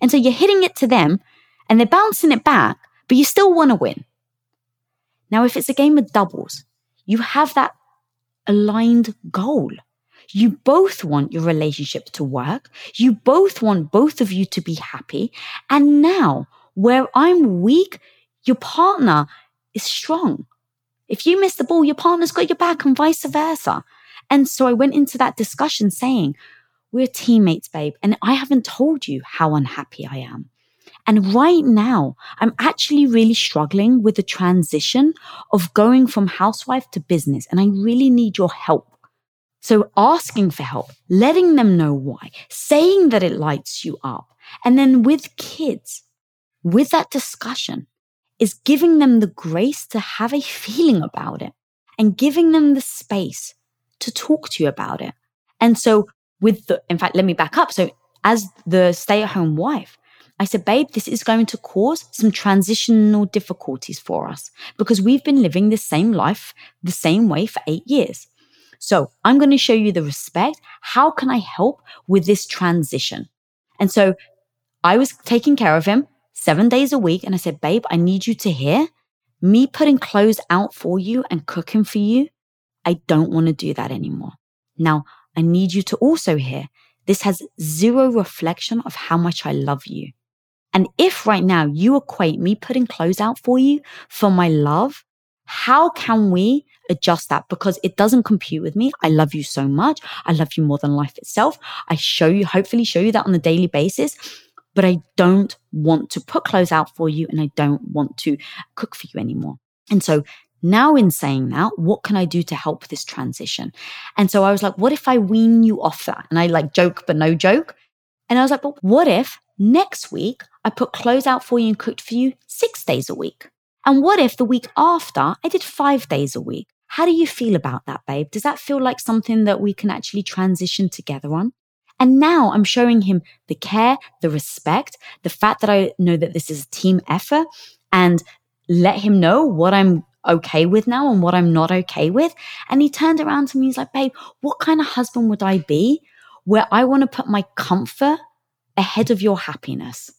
And so you're hitting it to them and they're bouncing it back, but you still want to win. Now, if it's a game of doubles, you have that aligned goal. You both want your relationship to work. You both want both of you to be happy. And now where I'm weak, your partner is strong. If you miss the ball, your partner's got your back and vice versa. And so I went into that discussion saying, we're teammates, babe. And I haven't told you how unhappy I am. And right now, I'm actually really struggling with the transition of going from housewife to business. And I really need your help. So asking for help, letting them know why, saying that it lights you up. And then with kids, with that discussion is giving them the grace to have a feeling about it and giving them the space to talk to you about it. And so, with the, in fact, let me back up. So, as the stay at home wife, I said, babe, this is going to cause some transitional difficulties for us because we've been living the same life the same way for eight years. So I'm going to show you the respect. How can I help with this transition? And so I was taking care of him seven days a week. And I said, babe, I need you to hear me putting clothes out for you and cooking for you. I don't want to do that anymore. Now, I need you to also hear this has zero reflection of how much I love you. And if right now you equate me putting clothes out for you for my love, how can we adjust that? Because it doesn't compute with me. I love you so much. I love you more than life itself. I show you, hopefully show you that on a daily basis but I don't want to put clothes out for you and I don't want to cook for you anymore. And so now in saying that, what can I do to help this transition? And so I was like, what if I wean you off that? And I like joke, but no joke. And I was like, but what if next week I put clothes out for you and cooked for you six days a week? And what if the week after I did five days a week? How do you feel about that, babe? Does that feel like something that we can actually transition together on? And now I'm showing him the care, the respect, the fact that I know that this is a team effort and let him know what I'm okay with now and what I'm not okay with. And he turned around to me. He's like, babe, what kind of husband would I be where I want to put my comfort ahead of your happiness.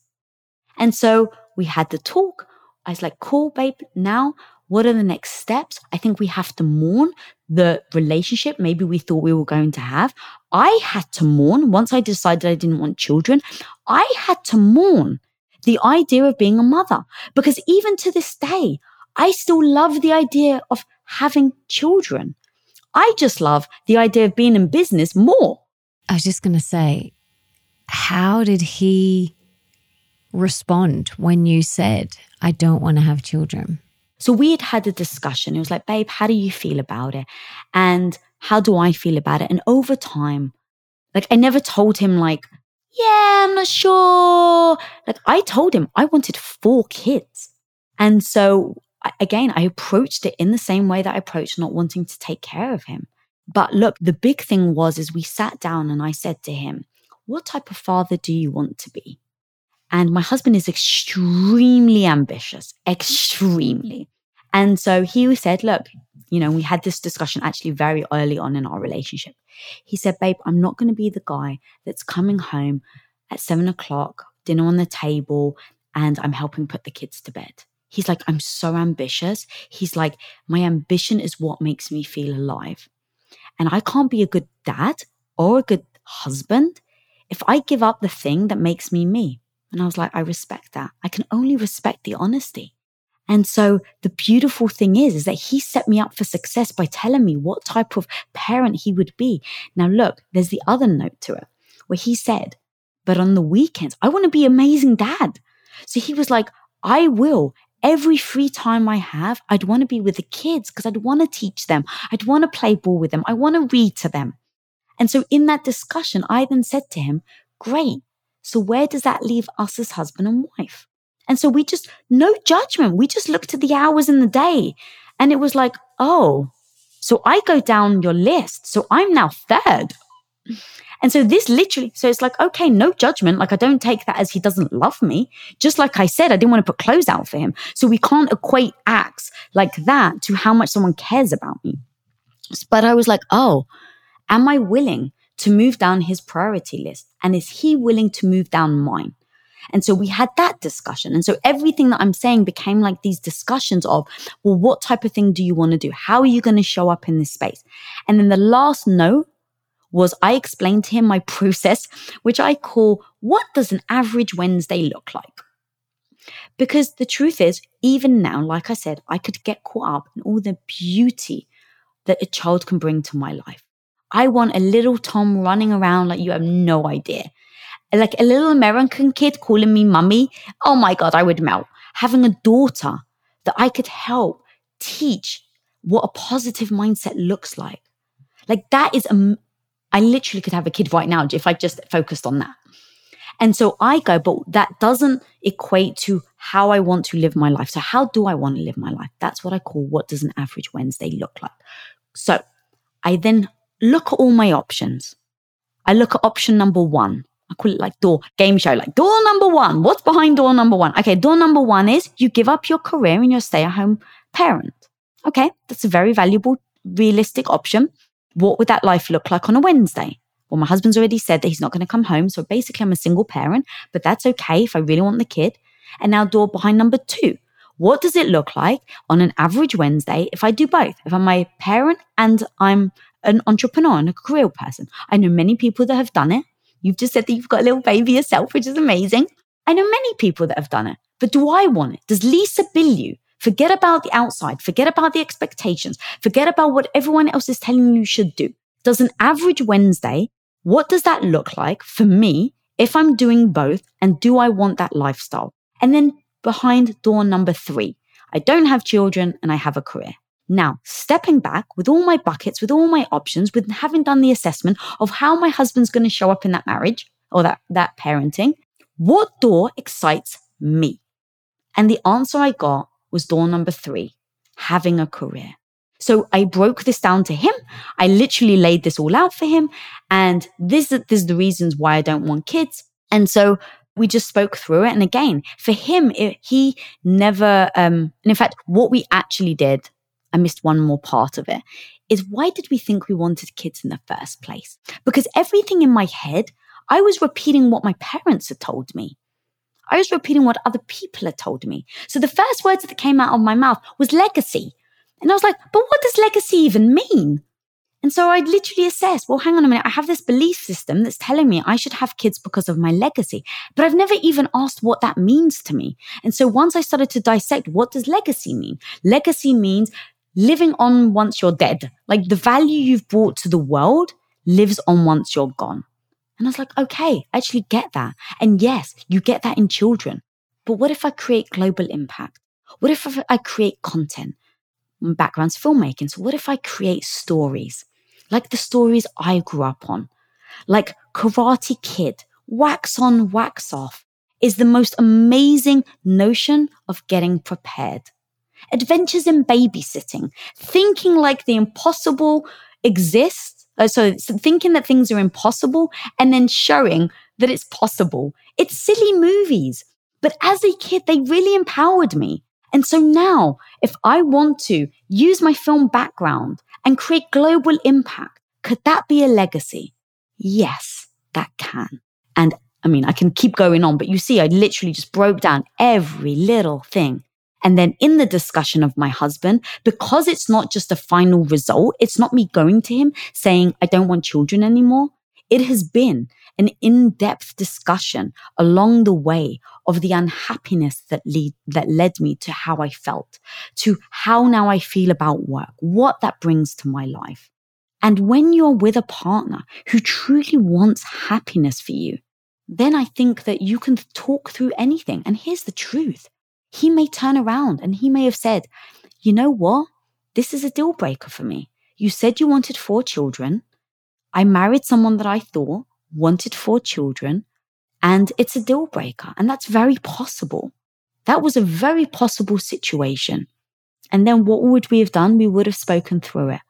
And so we had the talk. I was like, cool, babe. Now, what are the next steps? I think we have to mourn the relationship maybe we thought we were going to have. I had to mourn once I decided I didn't want children. I had to mourn the idea of being a mother because even to this day, I still love the idea of having children. I just love the idea of being in business more. I was just going to say, how did he respond when you said, I don't want to have children? So we had had a discussion. It was like, babe, how do you feel about it? And how do I feel about it? And over time, like I never told him like, yeah, I'm not sure. Like I told him I wanted four kids. And so again, I approached it in the same way that I approached not wanting to take care of him. But look, the big thing was is we sat down and I said to him, what type of father do you want to be? And my husband is extremely ambitious, extremely. And so he said, look, you know, we had this discussion actually very early on in our relationship. He said, babe, I'm not going to be the guy that's coming home at seven o'clock, dinner on the table, and I'm helping put the kids to bed. He's like, I'm so ambitious. He's like, my ambition is what makes me feel alive. And I can't be a good dad or a good husband if I give up the thing that makes me me. And I was like, I respect that. I can only respect the honesty. And so the beautiful thing is, is that he set me up for success by telling me what type of parent he would be. Now, look, there's the other note to it where he said, but on the weekends, I want to be amazing dad. So he was like, I will. Every free time I have, I'd want to be with the kids because I'd want to teach them. I'd want to play ball with them. I want to read to them. And so in that discussion, I then said to him, great. So where does that leave us as husband and wife? And so we just, no judgment. We just looked at the hours in the day and it was like, oh, so I go down your list. So I'm now third. And so this literally, so it's like, okay, no judgment. Like I don't take that as he doesn't love me. Just like I said, I didn't want to put clothes out for him. So we can't equate acts like that to how much someone cares about me. But I was like, oh, am I willing to move down his priority list? And is he willing to move down mine? And so we had that discussion. And so everything that I'm saying became like these discussions of, well, what type of thing do you want to do? How are you going to show up in this space? And then the last note was I explained to him my *laughs* process, which I call, what does an average Wednesday look like? Because the truth is, even now, like I said, I could get caught up in all the beauty that a child can bring to my life. I want a little Tom running around like you have no idea like a little American kid calling me mummy. Oh my God, I would melt. Having a daughter that I could help teach what a positive mindset looks like. Like that is, um, I literally could have a kid right now if I just focused on that. And so I go, but that doesn't equate to how I want to live my life. So how do I want to live my life? That's what I call what does an average Wednesday look like? So I then look at all my options. I look at option number one. I call it like door game show, like door number one. What's behind door number one? Okay, door number one is you give up your career and you're stay at home parent. Okay, that's a very valuable, realistic option. What would that life look like on a Wednesday? Well, my husband's already said that he's not going to come home. So basically, I'm a single parent, but that's okay if I really want the kid. And now, door behind number two. What does it look like on an average Wednesday if I do both? If I'm a parent and I'm an entrepreneur and a career person. I know many people that have done it. You've just said that you've got a little baby yourself, which is amazing. I know many people that have done it, but do I want it? Does Lisa Bilyeu forget about the outside, forget about the expectations, forget about what everyone else is telling you you should do? Does an average Wednesday, what does that look like for me if I'm doing both? And do I want that lifestyle? And then behind door number three, I don't have children and I have a career. Now, stepping back with all my buckets, with all my options, with having done the assessment of how my husband's going to show up in that marriage or that, that parenting, what door excites me? And the answer I got was door number three, having a career. So I broke this down to him. I literally laid this all out for him. And this, this is the reasons why I don't want kids. And so we just spoke through it. And again, for him, it, he never, um, and in fact, what we actually did I missed one more part of it is why did we think we wanted kids in the first place? Because everything in my head, I was repeating what my parents had told me. I was repeating what other people had told me. So the first words that came out of my mouth was legacy. And I was like, but what does legacy even mean? And so I literally assessed, well, hang on a minute. I have this belief system that's telling me I should have kids because of my legacy, but I've never even asked what that means to me. And so once I started to dissect, what does legacy mean? Legacy means living on once you're dead. Like the value you've brought to the world lives on once you're gone. And I was like, okay, I actually get that. And yes, you get that in children. But what if I create global impact? What if I create content? My background's filmmaking. So what if I create stories? Like the stories I grew up on. Like Karate Kid, wax on, wax off is the most amazing notion of getting prepared. Adventures in babysitting, thinking like the impossible exists uh, so, so thinking that things are impossible and then showing that it's possible. It's silly movies. But as a kid, they really empowered me. And so now, if I want to use my film background and create global impact, could that be a legacy? Yes, that can. And I mean, I can keep going on, but you see, I literally just broke down every little thing and then in the discussion of my husband, because it's not just a final result, it's not me going to him saying, I don't want children anymore. It has been an in-depth discussion along the way of the unhappiness that lead, that led me to how I felt, to how now I feel about work, what that brings to my life. And when you're with a partner who truly wants happiness for you, then I think that you can talk through anything. And here's the truth he may turn around and he may have said, you know what? This is a deal breaker for me. You said you wanted four children. I married someone that I thought wanted four children and it's a deal breaker. And that's very possible. That was a very possible situation. And then what would we have done? We would have spoken through it.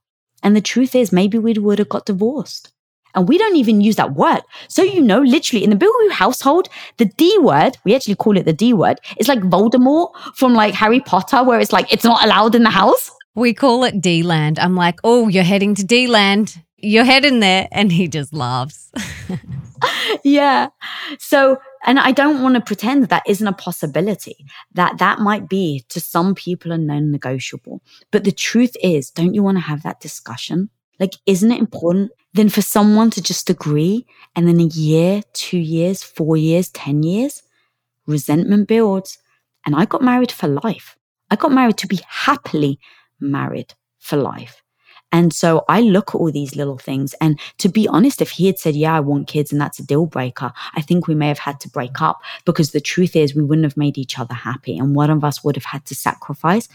And the truth is, maybe we would have got divorced. And we don't even use that word. So, you know, literally in the Bilyeu household, the D word, we actually call it the D word, It's like Voldemort from like Harry Potter, where it's like, it's not allowed in the house. We call it D land. I'm like, oh, you're heading to D land. You're heading there. And he just laughs. yeah. So, and I don't want to pretend that that isn't a possibility, that that might be to some people a non negotiable. But the truth is, don't you want to have that discussion? Like, isn't it important then for someone to just agree and then a year, two years, four years, 10 years, resentment builds. And I got married for life. I got married to be happily married for life. And so I look at all these little things. And to be honest, if he had said, Yeah, I want kids and that's a deal breaker, I think we may have had to break up because the truth is we wouldn't have made each other happy and one of us would have had to sacrifice.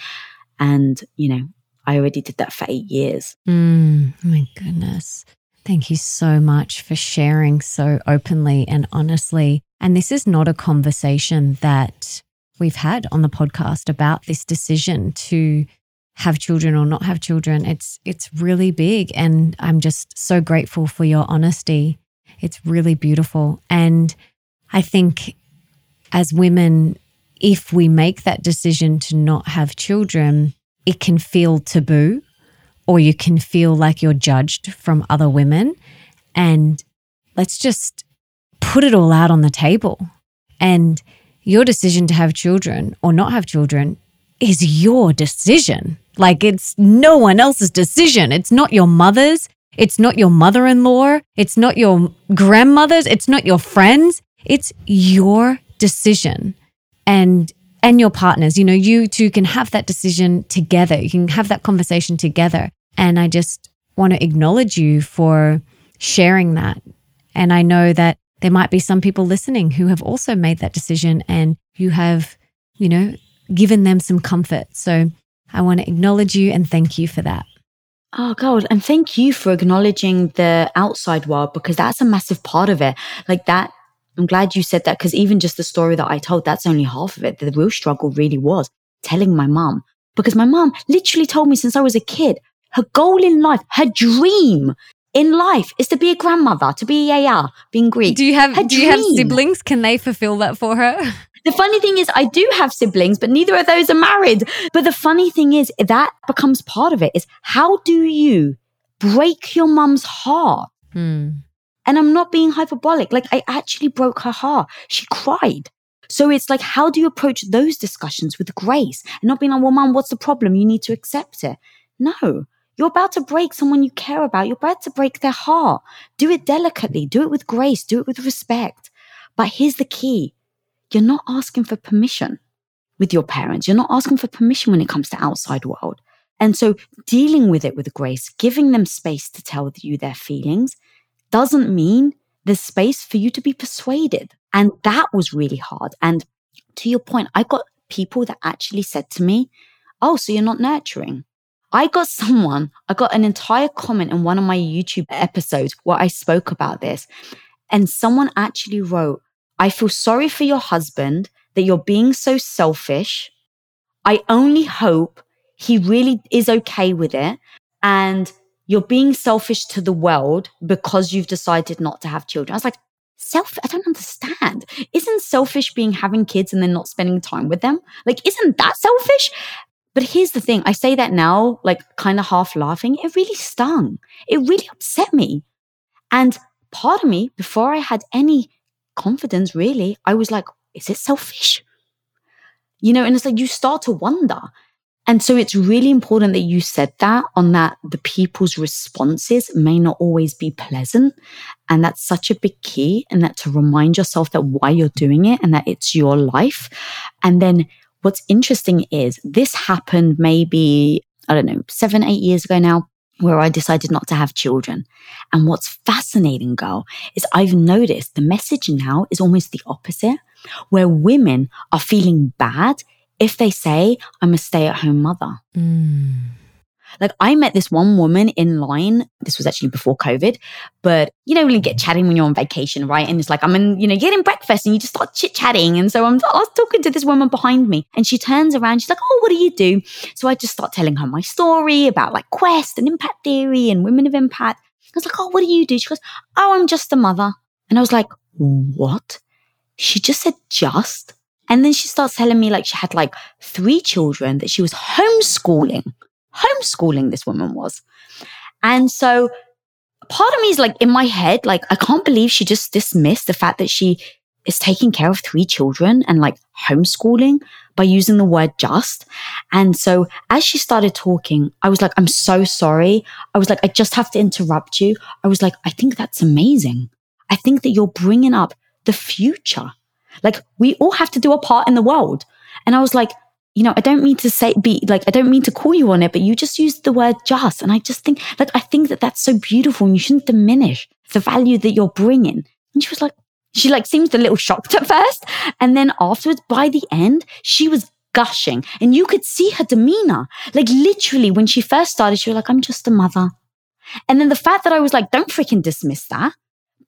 And, you know, I already did that for eight years. Mm, my goodness. Thank you so much for sharing so openly and honestly. And this is not a conversation that we've had on the podcast about this decision to have children or not have children. It's it's really big and I'm just so grateful for your honesty. It's really beautiful. And I think as women if we make that decision to not have children, it can feel taboo or you can feel like you're judged from other women. And let's just put it all out on the table. And your decision to have children or not have children is your decision. Like it's no one else's decision. It's not your mother's. It's not your mother in law. It's not your grandmother's. It's not your friends. It's your decision. And and your partners. You know, you two can have that decision together. You can have that conversation together. And I just want to acknowledge you for sharing that. And I know that there might be some people listening who have also made that decision and you have, you know, given them some comfort. So I want to acknowledge you and thank you for that. Oh, God. And thank you for acknowledging the outside world because that's a massive part of it. Like that I'm glad you said that because even just the story that I told, that's only half of it. The real struggle really was telling my mom because my mom literally told me since I was a kid, her goal in life, her dream in life is to be a grandmother, to be a yaya, being Greek. Do you have do you have siblings? Can they fulfill that for her? *laughs* The funny thing is, I do have siblings, but neither of those are married. But the funny thing is, that becomes part of it is how do you break your mum's heart? Hmm. And I'm not being hyperbolic. Like, I actually broke her heart. She cried. So it's like, how do you approach those discussions with grace and not being like, well, mom, what's the problem? You need to accept it. No, you're about to break someone you care about. You're about to break their heart. Do it delicately. Do it with grace. Do it with respect. But here's the key. You're not asking for permission with your parents. You're not asking for permission when it comes to outside world. And so dealing with it with grace, giving them space to tell you their feelings doesn't mean there's space for you to be persuaded. And that was really hard. And to your point, I got people that actually said to me, Oh, so you're not nurturing. I got someone, I got an entire comment in one of my YouTube episodes where I spoke about this. And someone actually wrote, I feel sorry for your husband that you're being so selfish. I only hope he really is okay with it. And you're being selfish to the world because you've decided not to have children. I was like, self, I don't understand. Isn't selfish being having kids and then not spending time with them? Like, isn't that selfish? But here's the thing I say that now, like kind of half laughing. It really stung. It really upset me. And part of me, before I had any confidence, really, I was like, is it selfish? You know, and it's like you start to wonder. And so it's really important that you said that on that the people's responses may not always be pleasant. And that's such a big key. And that to remind yourself that why you're doing it and that it's your life. And then what's interesting is this happened maybe, I don't know, seven, eight years ago now where I decided not to have children. And what's fascinating, girl, is I've noticed the message now is almost the opposite, where women are feeling bad if they say, I'm a stay at home mother. Mm. Like I met this one woman in line. This was actually before COVID, but you know, when you get chatting when you're on vacation, right? And it's like, I'm in, you know, getting breakfast and you just start chit chatting. And so I'm, I was talking to this woman behind me and she turns around. She's like, Oh, what do you do? So I just start telling her my story about like Quest and impact theory and women of impact. I was like, Oh, what do you do? She goes, Oh, I'm just a mother. And I was like, What? She just said just. And then she starts telling me like she had like three children that she was homeschooling homeschooling this woman was. And so part of me is like in my head, like, I can't believe she just dismissed the fact that she is taking care of three children and like homeschooling by using the word just. And so as she started talking, I was like, I'm so sorry. I was like, I just have to interrupt you. I was like, I think that's amazing. I think that you're bringing up the future. Like we all have to do a part in the world. And I was like, you know, I don't mean to say, be like, I don't mean to call you on it, but you just used the word just. And I just think, like, I think that that's so beautiful and you shouldn't diminish the value that you're bringing. And she was like, she like seemed a little shocked at first. And then afterwards, by the end, she was gushing and you could see her demeanor. Like literally when she first started, she was like, I'm just a mother. And then the fact that I was like, don't freaking dismiss that.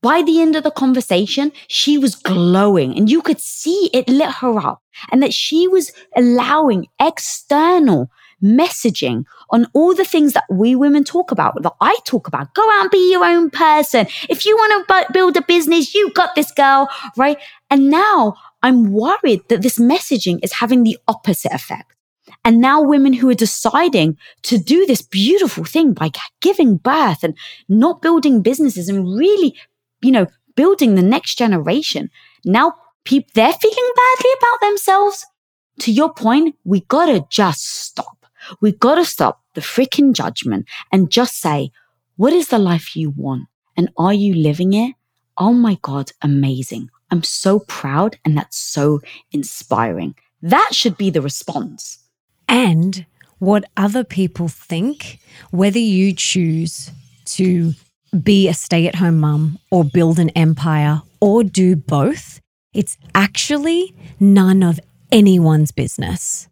By the end of the conversation, she was glowing and you could see it lit her up and that she was allowing external messaging on all the things that we women talk about, that I talk about. Go out and be your own person. If you want to build a business, you got this girl, right? And now I'm worried that this messaging is having the opposite effect. And now women who are deciding to do this beautiful thing by giving birth and not building businesses and really you know, building the next generation. Now people, they're feeling badly about themselves. To your point, we gotta just stop. We gotta stop the freaking judgment and just say, what is the life you want? And are you living it? Oh my God, amazing. I'm so proud and that's so inspiring. That should be the response. And what other people think, whether you choose to be a stay at home mum or build an empire or do both, it's actually none of anyone's business.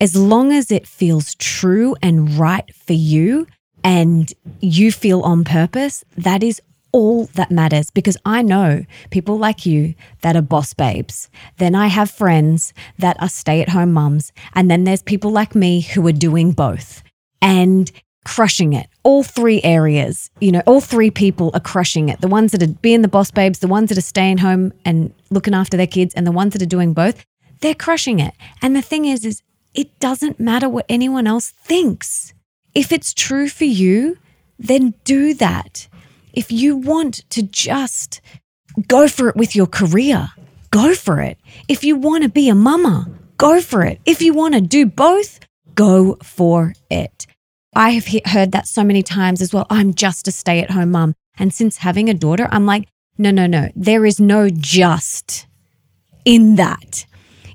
As long as it feels true and right for you and you feel on purpose, that is all that matters because I know people like you that are boss babes. Then I have friends that are stay at home mums. And then there's people like me who are doing both. And crushing it. All three areas, you know, all three people are crushing it. The ones that are being the boss babes, the ones that are staying home and looking after their kids, and the ones that are doing both. they're crushing it. And the thing is, is it doesn't matter what anyone else thinks. If it's true for you, then do that. If you want to just go for it with your career, go for it. If you want to be a mama, go for it. If you want to do both, go for it. I have heard that so many times as well. I'm just a stay at home mum. And since having a daughter, I'm like, no, no, no. There is no just in that.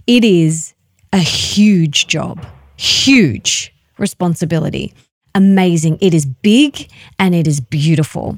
It is a huge job, huge responsibility. Amazing. It is big and it is beautiful.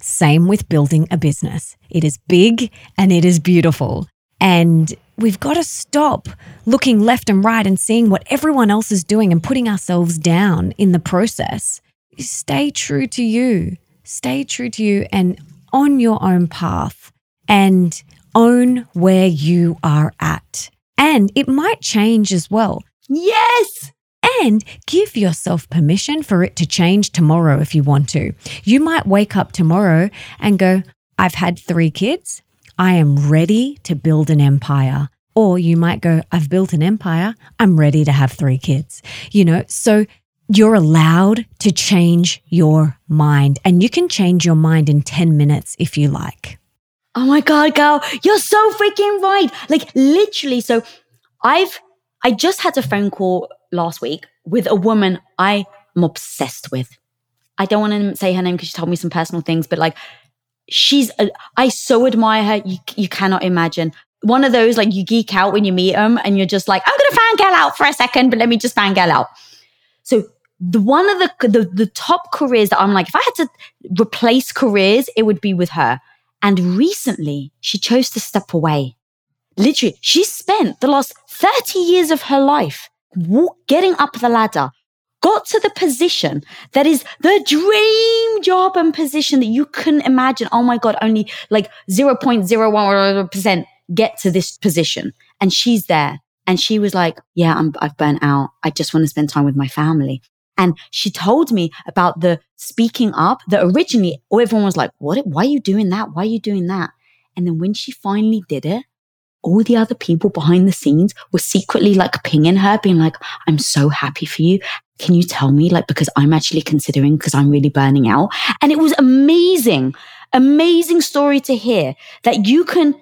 Same with building a business. It is big and it is beautiful. And we've got to stop looking left and right and seeing what everyone else is doing and putting ourselves down in the process. Stay true to you. Stay true to you and on your own path and own where you are at. And it might change as well. Yes. And give yourself permission for it to change tomorrow if you want to. You might wake up tomorrow and go, I've had three kids. I am ready to build an empire. Or you might go, I've built an empire. I'm ready to have three kids. You know, so you're allowed to change your mind and you can change your mind in 10 minutes if you like. Oh my God, girl, you're so freaking right. Like literally. So I've, I just had a phone call last week with a woman I am obsessed with. I don't want to say her name because she told me some personal things, but like she's, a, I so admire her. You, you cannot imagine. One of those, like you geek out when you meet them and you're just like, I'm going to fangirl out for a second, but let me just fangirl out. So the one of the, the the top careers that I'm like, if I had to replace careers, it would be with her. And recently, she chose to step away. Literally, she spent the last 30 years of her life getting up the ladder, got to the position that is the dream job and position that you couldn't imagine. Oh my God, only like 0.01% get to this position. And she's there. And she was like, yeah, I'm, I've burnt out. I just want to spend time with my family. And she told me about the speaking up that originally everyone was like, what, why are you doing that? Why are you doing that? And then when she finally did it, all the other people behind the scenes were secretly like pinging her, being like, I'm so happy for you. Can you tell me? Like, because I'm actually considering because I'm really burning out. And it was amazing, amazing story to hear that you can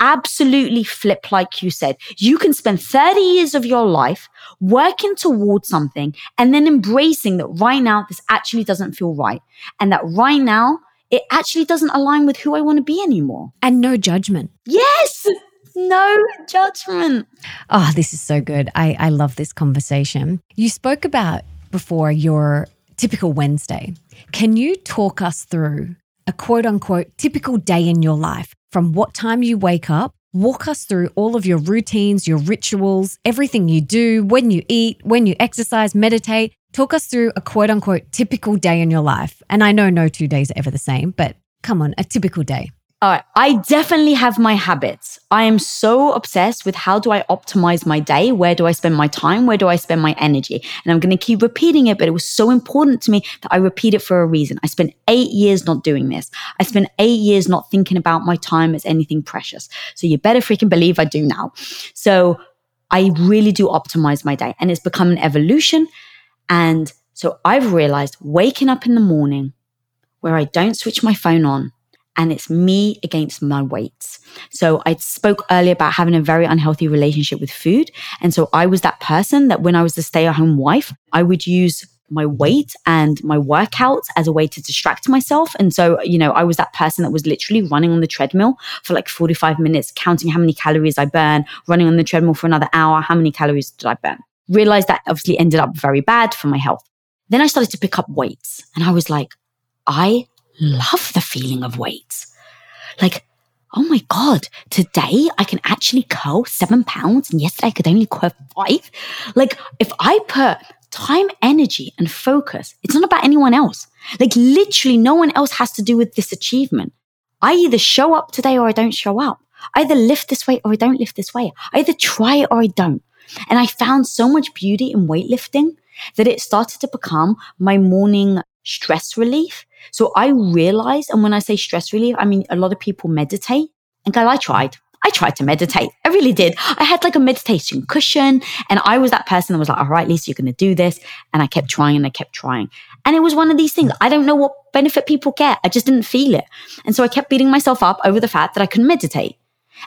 absolutely flip, like you said. You can spend 30 years of your life working towards something and then embracing that right now, this actually doesn't feel right. And that right now, it actually doesn't align with who I want to be anymore. And no judgment. Yes. No judgment. Oh, this is so good. I, I love this conversation. You spoke about before your typical Wednesday. Can you talk us through a quote unquote typical day in your life? from what time you wake up. Walk us through all of your routines, your rituals, everything you do, when you eat, when you exercise, meditate. Talk us through a quote unquote typical day in your life. And I know no two days are ever the same, but come on, a typical day. All right. I definitely have my habits. I am so obsessed with how do I optimize my day? Where do I spend my time? Where do I spend my energy? And I'm going to keep repeating it, but it was so important to me that I repeat it for a reason. I spent eight years not doing this. I spent eight years not thinking about my time as anything precious. So you better freaking believe I do now. So I really do optimize my day and it's become an evolution. And so I've realized waking up in the morning where I don't switch my phone on and it's me against my weights. So I spoke earlier about having a very unhealthy relationship with food. And so I was that person that when I was the stay at home wife, I would use my weight and my workouts as a way to distract myself. And so, you know, I was that person that was literally running on the treadmill for like 45 minutes, counting how many calories I burn, running on the treadmill for another hour, how many calories did I burn? Realized that obviously ended up very bad for my health. Then I started to pick up weights and I was like, I love the feeling of weights. Like, oh my God, today I can actually curl seven pounds and yesterday I could only curl five. Like, if I put time, energy, and focus, it's not about anyone else. Like, literally, no one else has to do with this achievement. I either show up today or I don't show up. I either lift this weight or I don't lift this weight. I either try it or I don't. And I found so much beauty in weightlifting that it started to become my morning stress relief. So I realized, and when I say stress relief, I mean a lot of people meditate. And girl, I tried. I tried to meditate. I really did. I had like a meditation cushion and I was that person that was like, all right, Lisa, you're going to do this. And I kept trying and I kept trying. And it was one of these things. I don't know what benefit people get. I just didn't feel it. And so I kept beating myself up over the fact that I couldn't meditate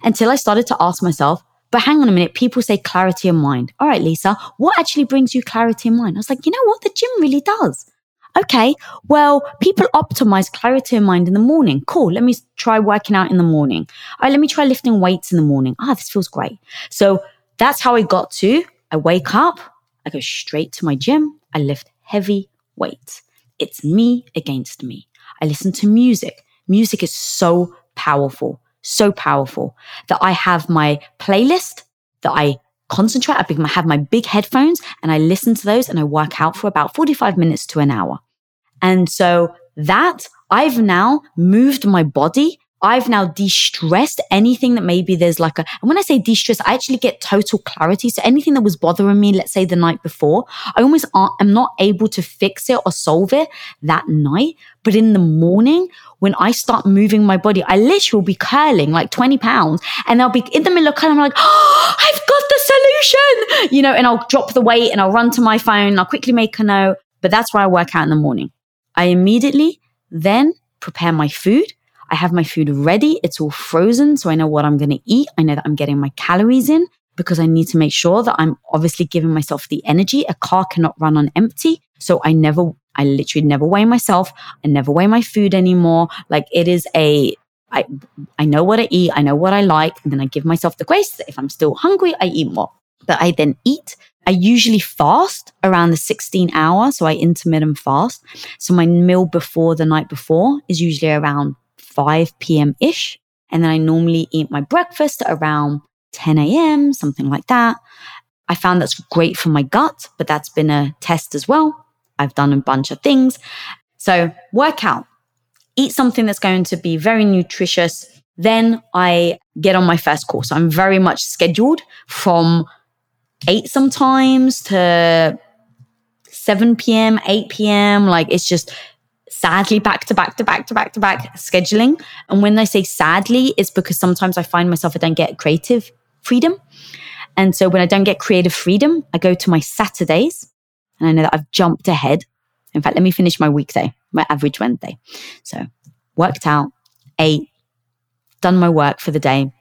until I started to ask myself, but hang on a minute, people say clarity of mind. All right, Lisa, what actually brings you clarity of mind? I was like, you know what? The gym really does. Okay, well, people optimize clarity of mind in the morning. Cool. Let me try working out in the morning. All right, let me try lifting weights in the morning. Ah, this feels great. So that's how I got to. I wake up, I go straight to my gym, I lift heavy weights. It's me against me. I listen to music. Music is so powerful, so powerful that I have my playlist that I concentrate. I have my big headphones and I listen to those and I work out for about 45 minutes to an hour. And so that I've now moved my body. I've now de-stressed anything that maybe there's like a, and when I say de-stress, I actually get total clarity. So anything that was bothering me, let's say the night before, I almost am not able to fix it or solve it that night. But in the morning, when I start moving my body, I literally will be curling like 20 pounds and I'll be in the middle of curling. I'm like, oh, I've got the solution, you know, and I'll drop the weight and I'll run to my phone. and I'll quickly make a note. But that's why I work out in the morning. I immediately then prepare my food. I have my food ready. It's all frozen. So I know what I'm going to eat. I know that I'm getting my calories in because I need to make sure that I'm obviously giving myself the energy. A car cannot run on empty. So I never, I literally never weigh myself. I never weigh my food anymore. Like it is a, I, I know what I eat. I know what I like. And then I give myself the grace if I'm still hungry, I eat more. But I then eat I usually fast around the 16 hour. So I intermittent fast. So my meal before the night before is usually around 5 p.m. ish. And then I normally eat my breakfast around 10 a.m., something like that. I found that's great for my gut, but that's been a test as well. I've done a bunch of things. So workout, eat something that's going to be very nutritious. Then I get on my first course. I'm very much scheduled from eight sometimes to 7 p.m., 8 p.m. Like it's just sadly back to back to back to back to back scheduling. And when I say sadly, it's because sometimes I find myself I don't get creative freedom. And so when I don't get creative freedom, I go to my Saturdays and I know that I've jumped ahead. In fact, let me finish my weekday, my average Wednesday. So worked out, ate, done my work for the day.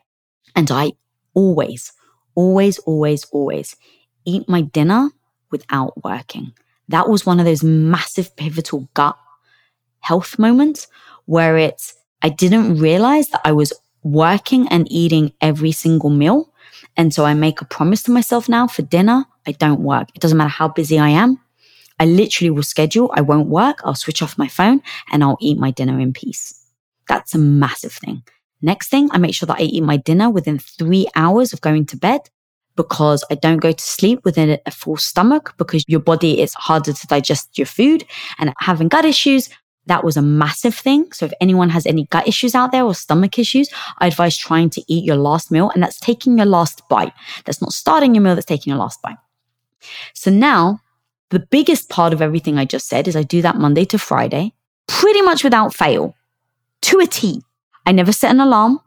And I always, always, always, always eat my dinner without working. That was one of those massive pivotal gut health moments where it's, I didn't realize that I was working and eating every single meal. And so I make a promise to myself now for dinner, I don't work. It doesn't matter how busy I am. I literally will schedule, I won't work, I'll switch off my phone and I'll eat my dinner in peace. That's a massive thing. Next thing, I make sure that I eat my dinner within three hours of going to bed because I don't go to sleep within a full stomach because your body is harder to digest your food and having gut issues. That was a massive thing. So if anyone has any gut issues out there or stomach issues, I advise trying to eat your last meal and that's taking your last bite. That's not starting your meal, that's taking your last bite. So now the biggest part of everything I just said is I do that Monday to Friday, pretty much without fail, to a T. I never set an alarm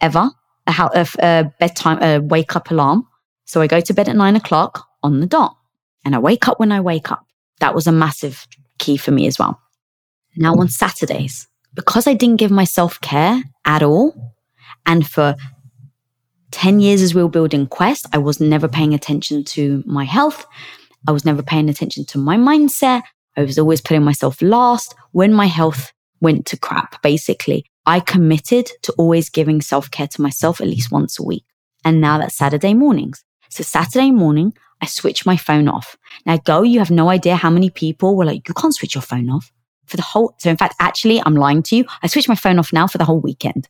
ever, a, a, a bedtime, a wake up alarm. So I go to bed at nine o'clock on the dot and I wake up when I wake up. That was a massive key for me as well. Now on Saturdays, because I didn't give myself care at all, and for 10 years as we were building Quest, I was never paying attention to my health. I was never paying attention to my mindset. I was always putting myself last when my health went to crap, basically. I committed to always giving self care to myself at least once a week. And now that's Saturday mornings. So Saturday morning, I switch my phone off. Now go, you have no idea how many people were like, you can't switch your phone off for the whole. So in fact, actually, I'm lying to you. I switched my phone off now for the whole weekend.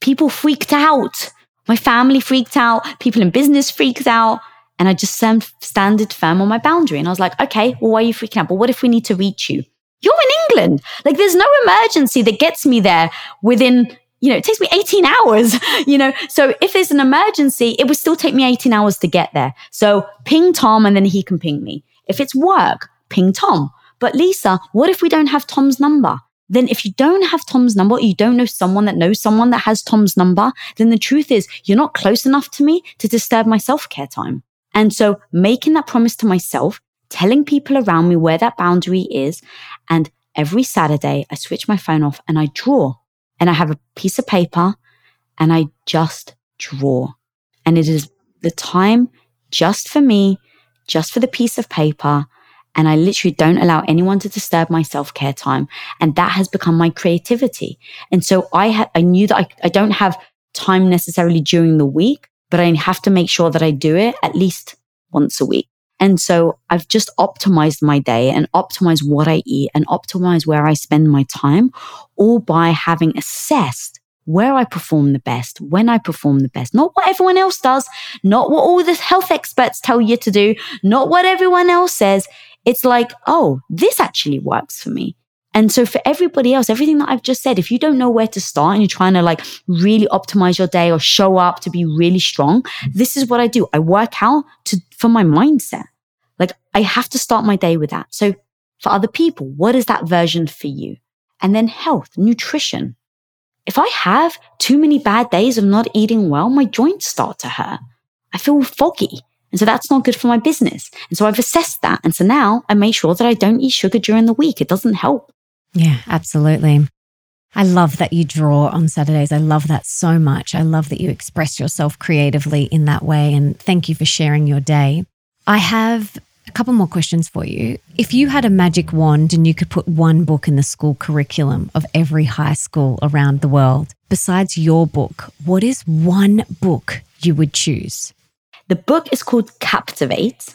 People freaked out. My family freaked out. People in business freaked out. And I just standed firm on my boundary. And I was like, okay, well, why are you freaking out? But what if we need to reach you? You're in England. Like there's no emergency that gets me there within, you know, it takes me 18 hours, *laughs* you know. So if there's an emergency, it would still take me 18 hours to get there. So ping Tom and then he can ping me. If it's work, ping Tom. But Lisa, what if we don't have Tom's number? then if you don't have Tom's number, you don't know someone that knows someone that has Tom's number, then the truth is you're not close enough to me to disturb my self care time. And so making that promise to myself, telling people around me where that boundary is. And every Saturday I switch my phone off and I draw and I have a piece of paper and I just draw. And it is the time just for me, just for the piece of paper. And I literally don't allow anyone to disturb my self care time. And that has become my creativity. And so I ha- I knew that I, I don't have time necessarily during the week, but I have to make sure that I do it at least once a week. And so I've just optimized my day and optimized what I eat and optimized where I spend my time, all by having assessed where I perform the best, when I perform the best, not what everyone else does, not what all the health experts tell you to do, not what everyone else says. It's like, oh, this actually works for me. And so for everybody else, everything that I've just said, if you don't know where to start and you're trying to like really optimize your day or show up to be really strong, this is what I do. I work out to, for my mindset. Like I have to start my day with that. So for other people, what is that version for you? And then health, nutrition. If I have too many bad days of not eating well, my joints start to hurt. I feel foggy. And so that's not good for my business. And so I've assessed that. And so now I make sure that I don't eat sugar during the week. It doesn't help. Yeah, absolutely. I love that you draw on Saturdays. I love that so much. I love that you express yourself creatively in that way. And thank you for sharing your day. I have a couple more questions for you. If you had a magic wand and you could put one book in the school curriculum of every high school around the world, besides your book, what is one book you would choose? The book is called Captivate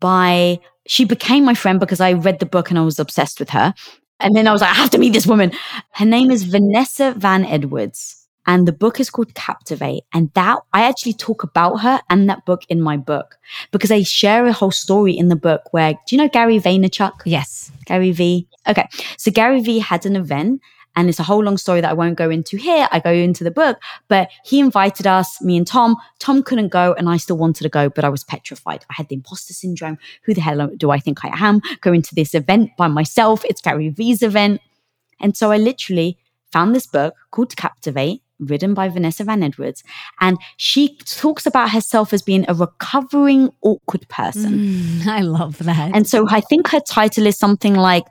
by, she became my friend because I read the book and I was obsessed with her. And then I was like, I have to meet this woman. Her name is Vanessa Van Edwards. And the book is called Captivate. And that I actually talk about her and that book in my book because I share a whole story in the book where, do you know Gary Vaynerchuk? Yes. Gary V. Okay. So Gary V had an event and it's a whole long story that I won't go into here. I go into the book, but he invited us, me and Tom. Tom couldn't go and I still wanted to go, but I was petrified. I had the imposter syndrome. Who the hell do I think I am going to this event by myself? It's Gary V's event. And so I literally found this book called Captivate written by Vanessa Van Edwards. And she talks about herself as being a recovering awkward person. Mm, I love that. And so I think her title is something like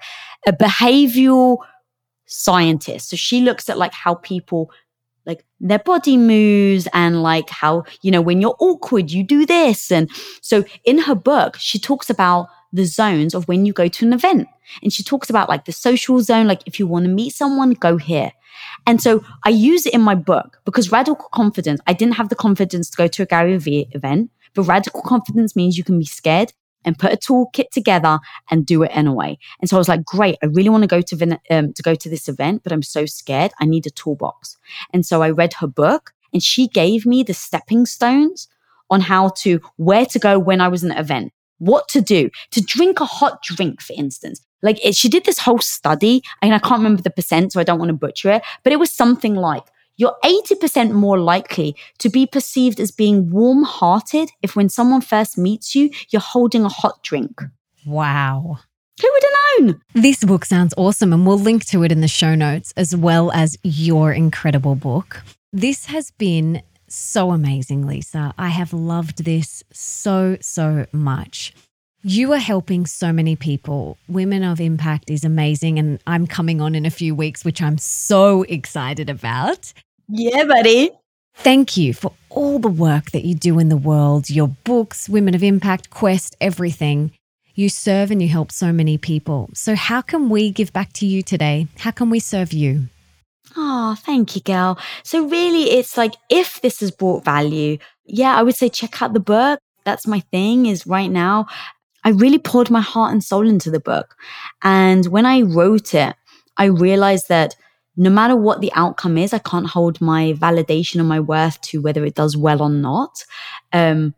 a behavioral scientist. So she looks at like how people like their body moves and like how, you know, when you're awkward, you do this. And so in her book, she talks about the zones of when you go to an event. And she talks about like the social zone, like if you want to meet someone, go here. And so I use it in my book because radical confidence, I didn't have the confidence to go to a Gary Vee event, but radical confidence means you can be scared and put a toolkit together and do it anyway. And so I was like, great, I really want to go to um, to go to this event, but I'm so scared. I need a toolbox. And so I read her book, and she gave me the stepping stones on how to where to go when I was in an event, what to do, to drink a hot drink, for instance. Like it, she did this whole study, and I can't remember the percent, so I don't want to butcher it, but it was something like you're 80% more likely to be perceived as being warm hearted if when someone first meets you, you're holding a hot drink. Wow. Who would have known? This book sounds awesome, and we'll link to it in the show notes as well as your incredible book. This has been so amazing, Lisa. I have loved this so, so much. You are helping so many people. Women of Impact is amazing. And I'm coming on in a few weeks, which I'm so excited about. Yeah, buddy. Thank you for all the work that you do in the world, your books, Women of Impact, Quest, everything. You serve and you help so many people. So, how can we give back to you today? How can we serve you? Oh, thank you, girl. So, really, it's like if this has brought value, yeah, I would say check out the book. That's my thing, is right now, I really poured my heart and soul into the book. And when I wrote it, I realized that no matter what the outcome is, I can't hold my validation or my worth to whether it does well or not. Um,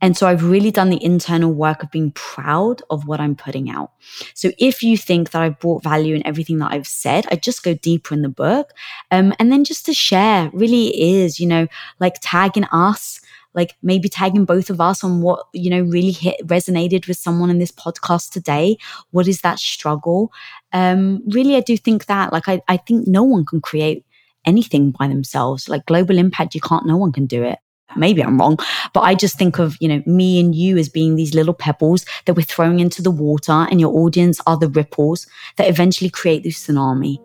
and so I've really done the internal work of being proud of what I'm putting out. So if you think that I've brought value in everything that I've said, I just go deeper in the book. Um, and then just to share really is, you know, like tagging us like maybe tagging both of us on what, you know, really hit resonated with someone in this podcast today. What is that struggle? Um, really, I do think that, like, I, I think no one can create anything by themselves. Like global impact, you can't, no one can do it. Maybe I'm wrong, but I just think of, you know, me and you as being these little pebbles that we're throwing into the water and your audience are the ripples that eventually create this tsunami.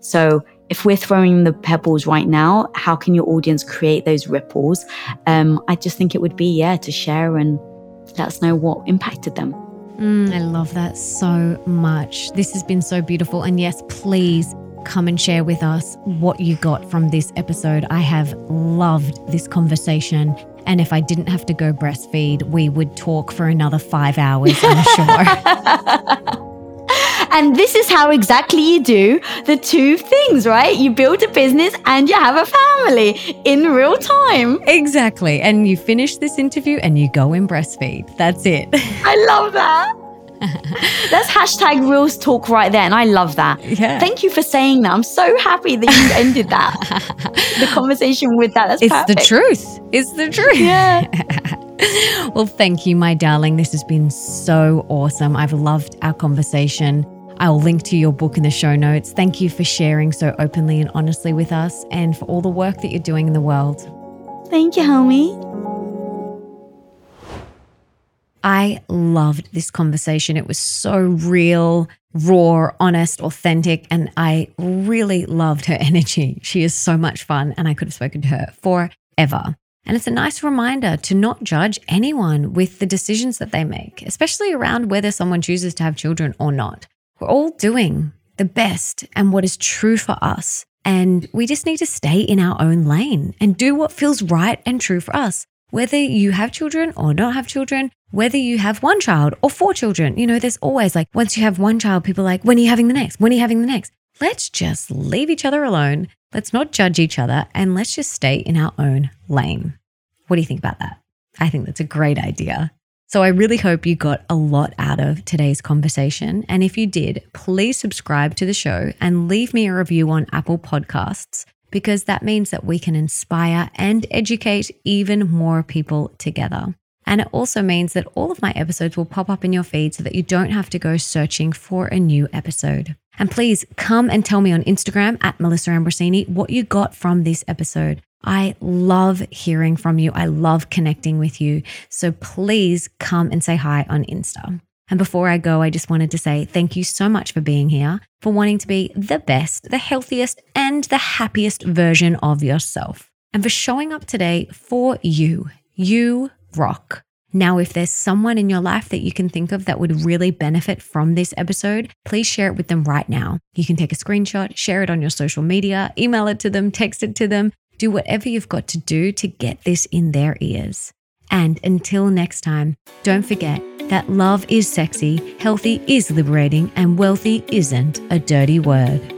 So if we're throwing the pebbles right now, how can your audience create those ripples? Um, I just think it would be, yeah, to share and let us know what impacted them. Mm, I love that so much. This has been so beautiful. And yes, please come and share with us what you got from this episode. I have loved this conversation. And if I didn't have to go breastfeed, we would talk for another five hours, I'm sure. *laughs* And this is how exactly you do the two things, right? You build a business and you have a family in real time. Exactly. And you finish this interview and you go and breastfeed. That's it. *laughs* I love that. That's hashtag real talk right there. And I love that. Yeah. Thank you for saying that. I'm so happy that you ended that. *laughs* the conversation with that. That's it's perfect. the truth. It's the truth. Yeah. *laughs* well, thank you, my darling. This has been so awesome. I've loved our conversation. I'll link to your book in the show notes. Thank you for sharing so openly and honestly with us and for all the work that you're doing in the world. Thank you, homie. I loved this conversation. It was so real, raw, honest, authentic, and I really loved her *laughs* energy. She is so much fun, and I could have spoken to her forever. And it's a nice reminder to not judge anyone with the decisions that they make, especially around whether someone chooses to have children or not. We're all doing the best and what is true for us. And we just need to stay in our own lane and do what feels right and true for us. Whether you have children or not have children, whether you have one child or four children, you know, there's always like, once you have one child, people are like, when are you having the next? When are you having the next? Let's just leave each other alone. Let's not judge each other and let's just stay in our own lane. What do you think about that? I think that's a great idea. So I really hope you got a lot out of today's conversation. And if you did, please subscribe to the show and leave me a review on Apple Podcasts because that means that we can inspire and educate even more people together. And it also means that all of my episodes will pop up in your feed so that you don't have to go searching for a new episode. And please come and tell me on Instagram at Melissa Ambrosini what you got from this episode. I love hearing from you. I love connecting with you. So please come and say hi on Insta. And before I go, I just wanted to say thank you so much for being here, for wanting to be the best, the healthiest, and the happiest version of yourself, and for showing up today for you. You rock. Now, if there's someone in your life that you can think of that would really benefit from this episode, please share it with them right now. You can take a screenshot, share it on your social media, email it to them, text it to them, do whatever you've got to do to get this in their ears. And until next time, don't forget that love is sexy, healthy is liberating, and wealthy isn't a dirty word.